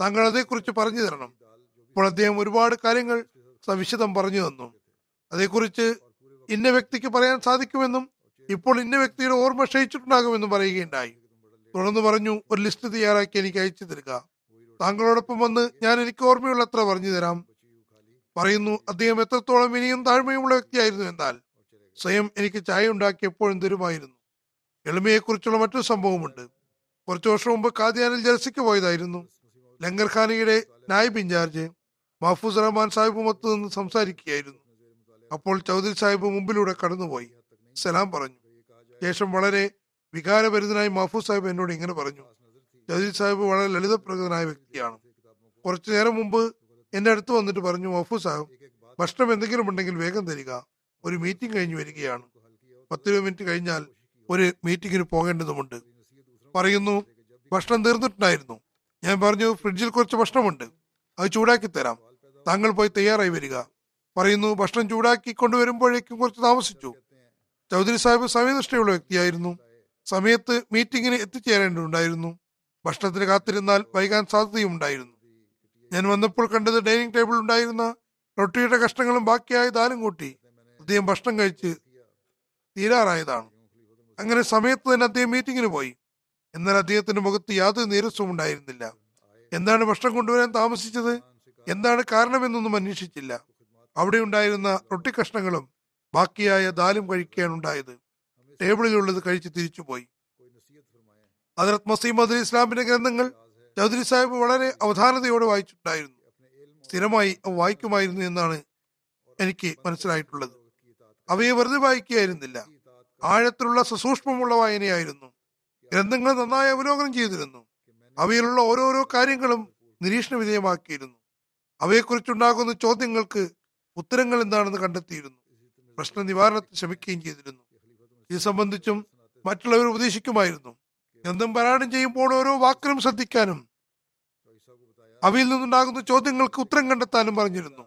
താങ്കൾ അതേക്കുറിച്ച് പറഞ്ഞു തരണം. ഇപ്പോൾ അദ്ദേഹം ഒരുപാട് കാര്യങ്ങൾ സവിശദം പറഞ്ഞു തന്നു. അതേക്കുറിച്ച് ഇന്ന വ്യക്തിക്ക് പറയാൻ സാധിക്കുമെന്നും ഇപ്പോൾ ഇന്ന വ്യക്തിയുടെ ഓർമ്മ ക്ഷയിച്ചിട്ടുണ്ടാകുമെന്നും പറയുകയുണ്ടായി. തുടർന്ന് പറഞ്ഞു ഒരു ലിസ്റ്റ് തയ്യാറാക്കി എനിക്ക് അയച്ചു തരിക. താങ്കളോടൊപ്പം വന്ന് ഞാൻ എനിക്ക് ഓർമ്മയുള്ളത്ര പറഞ്ഞു തരാം. പറയുന്നു അദ്ദേഹം എത്രത്തോളം ഇനിയും താഴ്മയുമുള്ള വ്യക്തിയായിരുന്നു എന്നാൽ സ്വയം എനിക്ക് ചായ ഉണ്ടാക്കി എപ്പോഴും തരുമായിരുന്നു. എളിമയെക്കുറിച്ചുള്ള മറ്റൊരു സംഭവമുണ്ട്. കുറച്ചു വർഷം മുമ്പ് കാദിയാനിൽ ജലസിക്ക് പോയതായിരുന്നു. ലങ്കർഖാനയുടെ നായബ് ഇൻചാർജ് മഹഫൂസ് റഹ്മാൻ സാഹിബുമൊത്ത് നിന്ന് സംസാരിക്കുകയായിരുന്നു. അപ്പോൾ ചൗധരി സാഹിബ് മുമ്പിലൂടെ കടന്നുപോയി. സലാം പറഞ്ഞു. ശേഷം വളരെ വികാരഭരിതനായി മഹഫൂസ് സാഹിബ് എന്നോട് ഇങ്ങനെ പറഞ്ഞു. ചൗധരി സാഹിബ് വളരെ ലളിതപ്രകൃതനായ വ്യക്തിയാണ്. കുറച്ചു നേരം മുമ്പ് എന്റെ അടുത്ത് വന്നിട്ട് പറഞ്ഞു മഹഫൂസ് സാഹിബ് ഭക്ഷണം എന്തെങ്കിലും ഉണ്ടെങ്കിൽ വേഗം തരിക. ഒരു മീറ്റിംഗ് കഴിഞ്ഞു വരികയാണ്. പത്തിരുപത് മിനിറ്റ് കഴിഞ്ഞാൽ ഒരു മീറ്റിംഗിന് പോകേണ്ടതുമുണ്ട്. പറയുന്നു ഭക്ഷണം തീർന്നിട്ടുണ്ടായിരുന്നു. ഞാൻ പറഞ്ഞു ഫ്രിഡ്ജിൽ കുറച്ച് ഭക്ഷണമുണ്ട്. അത് ചൂടാക്കി തരാം. താങ്കൾ പോയി തയ്യാറായി വരിക. പറയുന്നു ഭക്ഷണം ചൂടാക്കി കൊണ്ടുവരുമ്പോഴേക്കും കുറച്ച് താമസിച്ചു. ചൗധരി സാഹിബ് സമയനിഷ്ഠയുള്ള വ്യക്തിയായിരുന്നു. സമയത്ത് മീറ്റിങ്ങിന് എത്തിച്ചേരേണ്ടതുണ്ടായിരുന്നു. ഭക്ഷണത്തിന് കാത്തിരുന്നാൽ വൈകാൻ സാധ്യതയുണ്ടായിരുന്നു ഞാൻ വന്നപ്പോൾ കണ്ടത് ഡൈനിങ് ടേബിൾ ഉണ്ടായിരുന്ന റൊട്ടിയുടെ കഷ്ണങ്ങളും ബാക്കിയായ ദാലും കൂട്ടി അദ്ദേഹം ഭക്ഷണം കഴിച്ച് തീരാറായതാണ്. അങ്ങനെ സമയത്ത് തന്നെ അദ്ദേഹം മീറ്റിങ്ങിന് പോയി. എന്നാൽ അദ്ദേഹത്തിന്റെ മുഖത്ത് യാതൊരു നീരസവും ഉണ്ടായിരുന്നില്ല. എന്താണ് ഭക്ഷണം കൊണ്ടുവരാൻ താമസിച്ചത്? എന്താണ് കാരണമെന്നൊന്നും അന്വേഷിച്ചില്ല. അവിടെ ഉണ്ടായിരുന്ന റൊട്ടി കഷ്ണങ്ങളും ബാക്കിയായ ദാലും കഴിക്കുകയാണ് ഉണ്ടായത്. ടേബിളിലുള്ളത് കഴിച്ച് തിരിച്ചുപോയി ഹജറത് മസീം അദ് ഇസ്ലാമിന്റെ ഗ്രന്ഥങ്ങൾ ചൗധരി സാഹിബ് വളരെ അവധാനതയോടെ വായിച്ചിട്ടുണ്ടായിരുന്നു. സ്ഥിരമായി വായിക്കുമായിരുന്നു എന്നാണ് എനിക്ക് മനസ്സിലായിട്ടുള്ളത്. അവയെ വെറുതെ വായിക്കുകയായിരുന്നില്ല. ആഴത്തിലുള്ള സസൂക്ഷ്മമുള്ള വായനയായിരുന്നു. ഗ്രന്ഥങ്ങൾ നന്നായി അവലോകനം ചെയ്തിരുന്നു. അവയിലുള്ള ഓരോരോ കാര്യങ്ങളും നിരീക്ഷണ വിധേയമാക്കിയിരുന്നു അവയെക്കുറിച്ചുണ്ടാകുന്ന ചോദ്യങ്ങൾക്ക് ഉത്തരങ്ങൾ എന്താണെന്ന് കണ്ടെത്തിയിരുന്നു. പ്രശ്ന നിവാരണത്തിന് ശ്രമിക്കുകയും ചെയ്തിരുന്നു. ഇത് സംബന്ധിച്ചും മറ്റുള്ളവർ ഉപദേശിക്കുമായിരുന്നു. എന്തും പാരായണം ചെയ്യുമ്പോൾ ഓരോ വാക്കിനും ശ്രദ്ധിക്കാനും അവയിൽ നിന്നുണ്ടാകുന്ന ചോദ്യങ്ങൾക്ക് ഉത്തരം കണ്ടെത്താനും പറഞ്ഞിരുന്നു.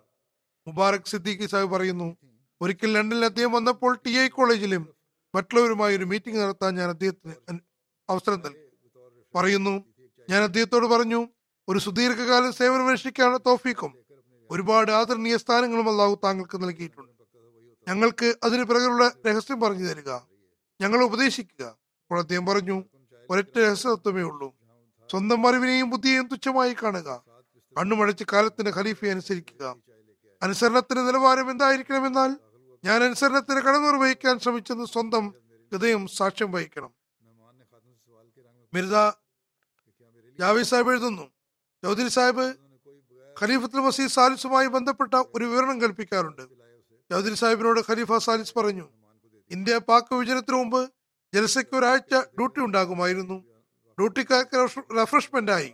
മുബാറക് സിദ്ദീഖി സാഹിബ് പറയുന്നു ഒരിക്കൽ ലണ്ടനിൽ അദ്ദേഹം വന്നപ്പോൾ ടി ഐ കോളേജിലും മറ്റുള്ളവരുമായി ഒരു മീറ്റിംഗ് നടത്താൻ ഞാൻ അദ്ദേഹത്തിന് അവസരം നൽകി. പറയുന്നു ഞാൻ അദ്ദേഹത്തോട് പറഞ്ഞു ഒരു സുദീർഘകാല സേവനമനുഷ്ഠിക്കാണ് തോഫീക്കും ഒരുപാട് ആദരണീയ സ്ഥാനങ്ങളും അള്ളാഹു താങ്കൾക്ക് നൽകിയിട്ടുണ്ട്. ഞങ്ങൾക്ക് അതിന് പിറകിലുള്ള രഹസ്യം പറഞ്ഞു തരിക. ഞങ്ങൾ ഉപദേശിക്കുക. അപ്പോൾ അദ്ദേഹം പറഞ്ഞു ഒരൊറ്റ രഹസ്യത്വമേ ഉള്ളൂ. സ്വന്തം അറിവിനെയും ബുദ്ധിയെയും തുച്ഛമായി കാണുക. കണ്ണുമടച്ച് കാലത്തിന്റെ ഖലീഫയെ അനുസരിക്കുക. അനുസരണത്തിന്റെ നിലവാരം എന്തായിരിക്കണമെന്നാൽ ഞാൻ അനുസരണത്തിന് കടന്നു നിർവഹിക്കാൻ ശ്രമിച്ചെന്ന് സ്വന്തം ഹൃദയം സാക്ഷ്യം വഹിക്കണം. മിർദ ജാവേദ് സാഹിബ് എഴുതുന്നു ചൗധരി സാഹിബ് ഖലീഫത്തുൽ മസീദ് സാലിസുമായി ബന്ധപ്പെട്ട ഒരു വിവരണം കൽപ്പിക്കാറുണ്ട്. ചൗധരി സാഹിബിനോട് ഖലീഫ സാലിസ് പറഞ്ഞു ഇന്ത്യ പാക് വിഭജനത്തിനു മുമ്പ് ജലസയ്ക്ക് ഒരാഴ്ച ഡ്യൂട്ടി ഉണ്ടാകുമായിരുന്നു. ഡ്യൂട്ടിക്കാർക്ക് റെഫ്രഷ്മെന്റ് ആയി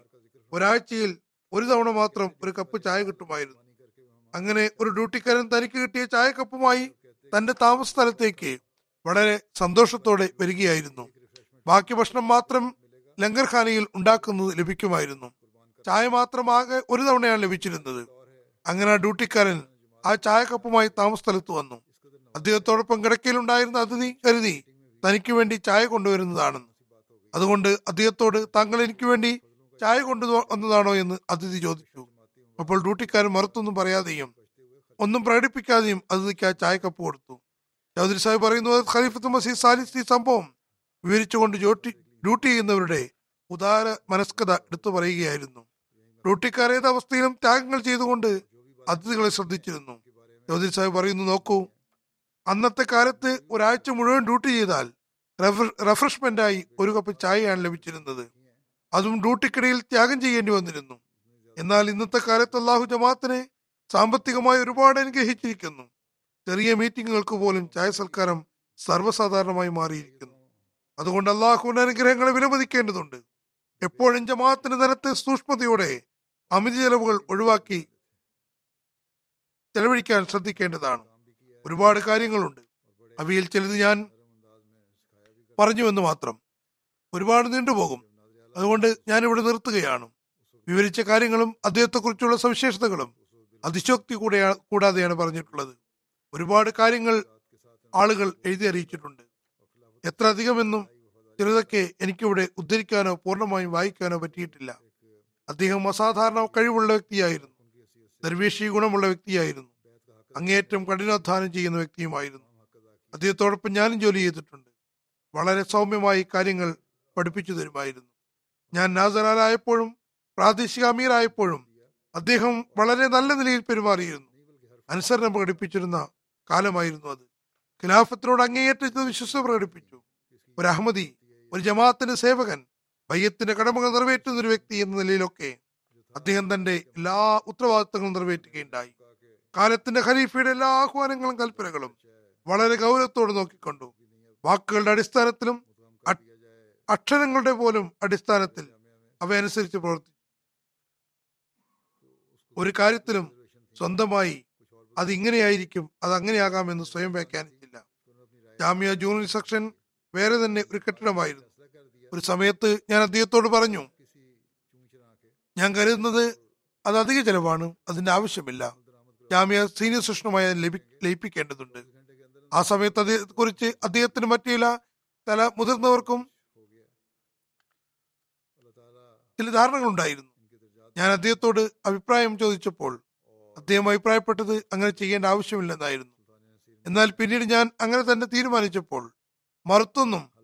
ഒരാഴ്ചയിൽ ഒരു തവണ മാത്രം ഒരു കപ്പ് ചായ കിട്ടുമായിരുന്നു. അങ്ങനെ ഒരു ഡ്യൂട്ടിക്കാരൻ തനിക്ക് കിട്ടിയ ചായക്കപ്പുമായി തന്റെ താമസ സ്ഥലത്തേക്ക് വളരെ സന്തോഷത്തോടെ വരികയായിരുന്നു. ബാക്കി ഭക്ഷണം മാത്രം ലങ്കർഖാനയിൽ ഉണ്ടാക്കുന്നത് ലഭിക്കുമായിരുന്നു. ചായ മാത്രമാകെ ഒരു തവണയാണ് ലഭിച്ചിരുന്നത്. അങ്ങനെ ഡ്യൂട്ടിക്കാരൻ ആ ചായക്കപ്പുമായി താമസ സ്ഥലത്ത് വന്നു. അദ്ദേഹത്തോടൊപ്പം കിടക്കയിലുണ്ടായിരുന്ന അതിഥി കരുതി തനിക്ക് വേണ്ടി ചായ കൊണ്ടുവരുന്നതാണെന്ന്. അതുകൊണ്ട് അദ്ദേഹത്തോട് താങ്കൾ എനിക്ക് വേണ്ടി ചായ കൊണ്ടു വന്നതാണോ എന്ന് അതിഥി ചോദിച്ചു. അപ്പോൾ ഡ്യൂട്ടിക്കാരൻ മറുത്തൊന്നും പറയാതെയും ഒന്നും പ്രകടിപ്പിക്കാതെയും അതിഥിക്ക് ആ ചായക്കപ്പ് കൊടുത്തു. ചൗധരി സാഹിബ് പറയുന്നത് ഖലീഫത്ത് മസീദ് സാലിസ് ഈ സംഭവം. വിവരിച്ചുകൊണ്ട് ഡ്യൂട്ടി ഡ്യൂട്ടി ചെയ്യുന്നവരുടെ ഉദാര മനസ്കത എടുത്തു പറയുകയായിരുന്നു. ഡ്യൂട്ടിക്കാർ ഏത് അവസ്ഥയിലും ത്യാഗങ്ങൾ ചെയ്തുകൊണ്ട് അതിഥികളെ ശ്രദ്ധിച്ചിരുന്നു. ചൗധരി സാഹിബ് പറയുന്നു നോക്കൂ അന്നത്തെ കാലത്ത് ഒരാഴ്ച മുഴുവൻ ഡ്യൂട്ടി ചെയ്താൽ റെഫ്രഷ്മെന്റായി ഒരു കപ്പ് ചായയാണ് ലഭിച്ചിരുന്നത്. അതും ഡ്യൂട്ടിക്കിടയിൽ ത്യാഗം ചെയ്യേണ്ടി വന്നിരുന്നു. എന്നാൽ ഇന്നത്തെ കാലത്ത് അള്ളാഹു ജമാഅത്തിനെ സാമ്പത്തികമായി ഒരുപാട് അനുഗ്രഹിച്ചിരിക്കുന്നു. ചെറിയ മീറ്റിങ്ങുകൾക്ക് പോലും ചായ സൽക്കാരം സർവസാധാരണമായി മാറിയിരിക്കുന്നു. അതുകൊണ്ട് അള്ളാഹുവിന്റെ അനുഗ്രഹങ്ങളെ വിലമതിക്കേണ്ടതുണ്ട്. എപ്പോഴും ജമാഅത്തിന്റെ നിരത്ത് സൂക്ഷ്മതയോടെ അമിത ചെലവുകൾ ഒഴിവാക്കി ചെലവഴിക്കാൻ ശ്രദ്ധിക്കേണ്ടതാണ്. ഒരുപാട് കാര്യങ്ങളുണ്ട്. അവയിൽ ചിലത് ഞാൻ പറഞ്ഞുവെന്ന് മാത്രം. ഒരുപാട് നീണ്ടുപോകും. അതുകൊണ്ട് ഞാൻ ഇവിടെ നിർത്തുകയാണ്. വിവരിച്ച കാര്യങ്ങളും അദ്ദേഹത്തെക്കുറിച്ചുള്ള സവിശേഷതകളും അതിശോക്തി കൂടെ കൂടാതെയാണ് പറഞ്ഞിട്ടുള്ളത്. ഒരുപാട് കാര്യങ്ങൾ ആളുകൾ എഴുതി അറിയിച്ചിട്ടുണ്ട്. എത്ര അധികമെന്നും ചിലതൊക്കെ എനിക്കിവിടെ ഉദ്ധരിക്കാനോ പൂർണമായും വായിക്കാനോ പറ്റിയിട്ടില്ല. അദ്ദേഹം അസാധാരണ കഴിവുള്ള വ്യക്തിയായിരുന്നു. ദർവേഷി ഗുണമുള്ള വ്യക്തിയായിരുന്നു. അങ്ങേയറ്റം കഠിനാധ്വാനം ചെയ്യുന്ന വ്യക്തിയുമായിരുന്നു. അദ്ദേഹത്തോടൊപ്പം ഞാനും ജോലി ചെയ്തിട്ടുണ്ട്. വളരെ സൗമ്യമായി കാര്യങ്ങൾ പഠിപ്പിച്ചു തരുമായിരുന്നു. ഞാൻ നാസറാലായപ്പോഴും പ്രാദേശിക അമീറായപ്പോഴും അദ്ദേഹം വളരെ നല്ല നിലയിൽ പെരുമാറിയിരുന്നു. അനുസരണം പ്രകടിപ്പിച്ചിരുന്ന കാലമായിരുന്നു അത്. ഖിലാഫത്തിനോട് അങ്ങേയറ്റം വിശ്വസ പ്രകടിപ്പിച്ചു. ഒരു അഹമ്മദി ഒരു ജമാഅത്തിന്റെ സേവകൻ ബയ്യത്തിന്റെ കടമകൾ നിറവേറ്റുന്ന ഒരു വ്യക്തി എന്ന നിലയിലൊക്കെ അദ്ദേഹം തന്റെ എല്ലാ ഉത്തരവാദിത്തങ്ങളും നിറവേറ്റുകയുണ്ടായി. കാലത്തിന്റെ ഖലീഫയുടെ എല്ലാ ആഹ്വാനങ്ങളും കൽപ്പനകളും വളരെ ഗൗരവത്തോടെ നോക്കിക്കൊണ്ടു. വാക്കുകളുടെ അടിസ്ഥാനത്തിലും അക്ഷരങ്ങളുടെ പോലും അടിസ്ഥാനത്തിൽ അവയനുസരിച്ച് പ്രവർത്തിച്ചു ഒരു കാര്യത്തിലും സ്വന്തമായി അത് ഇങ്ങനെയായിരിക്കും അത് അങ്ങനെയാകാമെന്ന് സ്വയം വ്യാഖ്യാനിച്ചില്ല. ജാമ്യ ജൂനിയർ സെക്ഷൻ വേറെ തന്നെ ഒരു കെട്ടിടമായിരുന്നു. ഒരു സമയത്ത് ഞാൻ അദ്ദേഹത്തോട് പറഞ്ഞു ഞാൻ കരുതുന്നത് അത് അധിക ചെലവാണ് അതിന്റെ ആവശ്യമില്ല. ജാമ്യ സീനിയർ സെഷനുമായി ലയിപ്പിക്കേണ്ടതുണ്ട്. ആ സമയത്ത് അദ്ദേഹത്തെ കുറിച്ച് അദ്ദേഹത്തിന് മറ്റു ചില മുതിർന്നവർക്കും ചില ധാരണകൾ ഉണ്ടായിരുന്നു ഞാൻ അദ്ദേഹത്തോട് അഭിപ്രായം ചോദിച്ചപ്പോൾ അദ്ദേഹം അഭിപ്രായപ്പെട്ടത് അങ്ങനെ ചെയ്യേണ്ട ആവശ്യമില്ലെന്നായിരുന്നു. എന്നാൽ പിന്നീട് ഞാൻ അങ്ങനെ തന്നെ തീരുമാനിച്ചപ്പോൾ മറുത്തൊന്നും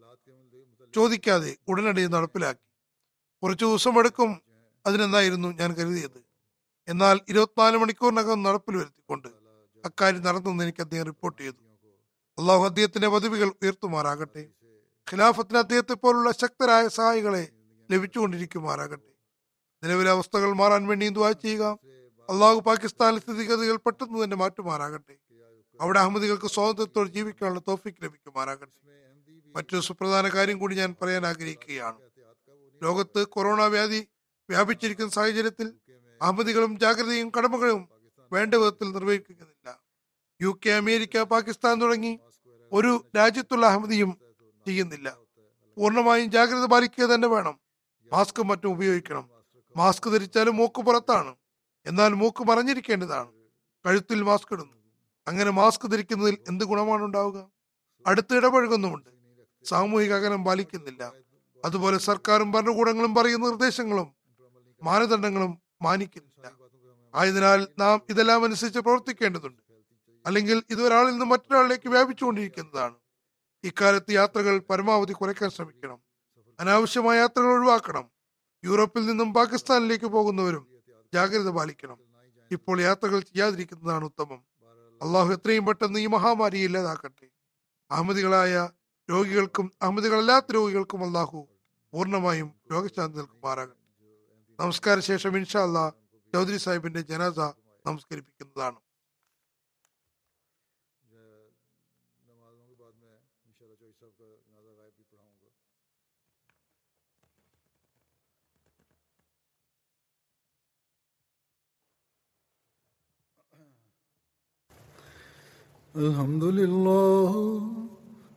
ചോദിക്കാതെ ഉടനടി നടപ്പിലാക്കി. കുറച്ചു ദിവസം എടുക്കും അതിനെന്നായിരുന്നു ഞാൻ കരുതിയത്. എന്നാൽ ഇരുപത്തിനാല് മണിക്കൂറിനകം നടപ്പിൽ വരുത്തിക്കൊണ്ട് അക്കാര്യം നടന്നെന്ന് എനിക്ക് അദ്ദേഹം റിപ്പോർട്ട് ചെയ്തു. അള്ളാഹു അദ്ദേഹത്തിന്റെ പദവികൾ ഉയർത്തുമാറാകട്ടെ. ഖിലാഫത്തിന് അദ്ദേഹത്തെ പോലുള്ള ശക്തരായ സഹായികളെ ലഭിച്ചുകൊണ്ടിരിക്കുമാറാകട്ടെ. നിലവിലെ അവസ്ഥകൾ മാറാൻ വേണ്ടി ദുവാ ചെയ്യുക? അള്ളാഹു പാകിസ്ഥാനിലെ സ്ഥിതിഗതികൾ പെട്ടെന്ന് തന്നെ മാറ്റുമാറാകട്ടെ. അവിടെ അഹമ്മദികൾക്ക് സ്വാതന്ത്ര്യത്തോടെ ജീവിക്കാനുള്ള തോഫിക്ക് ലഭിക്കുമാറാകട്ടെ. മറ്റൊരു സുപ്രധാന കാര്യം കൂടി ഞാൻ പറയാൻ ആഗ്രഹിക്കുകയാണ്. ലോകത്ത് കൊറോണ വ്യാധി വ്യാപിച്ചിരിക്കുന്ന സാഹചര്യത്തിൽ അഹമ്മദികളും ജാഗ്രതയും കടമകളും വേണ്ട വിധത്തിൽ നിർവഹിക്കുന്നില്ല. യു കെ അമേരിക്ക പാകിസ്ഥാൻ തുടങ്ങി ഒരു രാജ്യത്തുള്ള അഹമ്മദിയും ചെയ്യുന്നില്ല. പൂർണമായും ജാഗ്രത പാലിക്കുക തന്നെ വേണം. മാസ്ക് മറ്റും ഉപയോഗിക്കണം. മാസ്ക് ധരിച്ചാലും മൂക്ക് പുറത്താണ്. എന്നാൽ മൂക്ക് മറഞ്ഞിരിക്കേണ്ടതാണ്. കഴുത്തിൽ മാസ്ക് ഇടുന്നു. അങ്ങനെ മാസ്ക് ധരിക്കുന്നതിൽ എന്ത് ഗുണമാണ് ഉണ്ടാവുക? അടുത്ത് ഇടപഴകുന്നുമുണ്ട് സാമൂഹിക അകലം പാലിക്കുന്നില്ല. അതുപോലെ സർക്കാരും ഭരണകൂടങ്ങളും പറയുന്ന നിർദ്ദേശങ്ങളും മാനദണ്ഡങ്ങളും മാനിക്കുന്നില്ല. ആയതിനാൽ നാം ഇതെല്ലാം അനുസരിച്ച് പ്രവർത്തിക്കേണ്ടതുണ്ട്. അല്ലെങ്കിൽ ഇത് ഒരാളിൽ നിന്ന് മറ്റൊരാളിലേക്ക് വ്യാപിച്ചുകൊണ്ടിരിക്കുന്നതാണ്. ഇക്കാലത്ത് യാത്രകൾ പരമാവധി കുറയ്ക്കാൻ ശ്രമിക്കണം. അനാവശ്യമായ യാത്രകൾ ഒഴിവാക്കണം. യൂറോപ്പിൽ നിന്നും പാകിസ്ഥാനിലേക്ക് പോകുന്നവരും ജാഗ്രത പാലിക്കണം. ഇപ്പോൾ യാത്രകൾ ചെയ്യാതിരിക്കുന്നതാണ് ഉത്തമം. അള്ളാഹു എത്രയും പെട്ടെന്ന് ഈ മഹാമാരി ഇല്ലാതാക്കട്ടെ. അഹമ്മദികളായ രോഗികൾക്കും അഹമ്മദികളല്ലാത്ത രോഗികൾക്കും അള്ളാഹു പൂർണമായും രോഗശാന്തി നൽകുമാറാകട്ടെ. നമസ്കാര ശേഷം ഇൻഷാ അല്ലാ ചൗധരി സാഹിബിന്റെ ജനാസ നമസ്കരിപ്പിക്കുന്നതാണ്. الحمد لله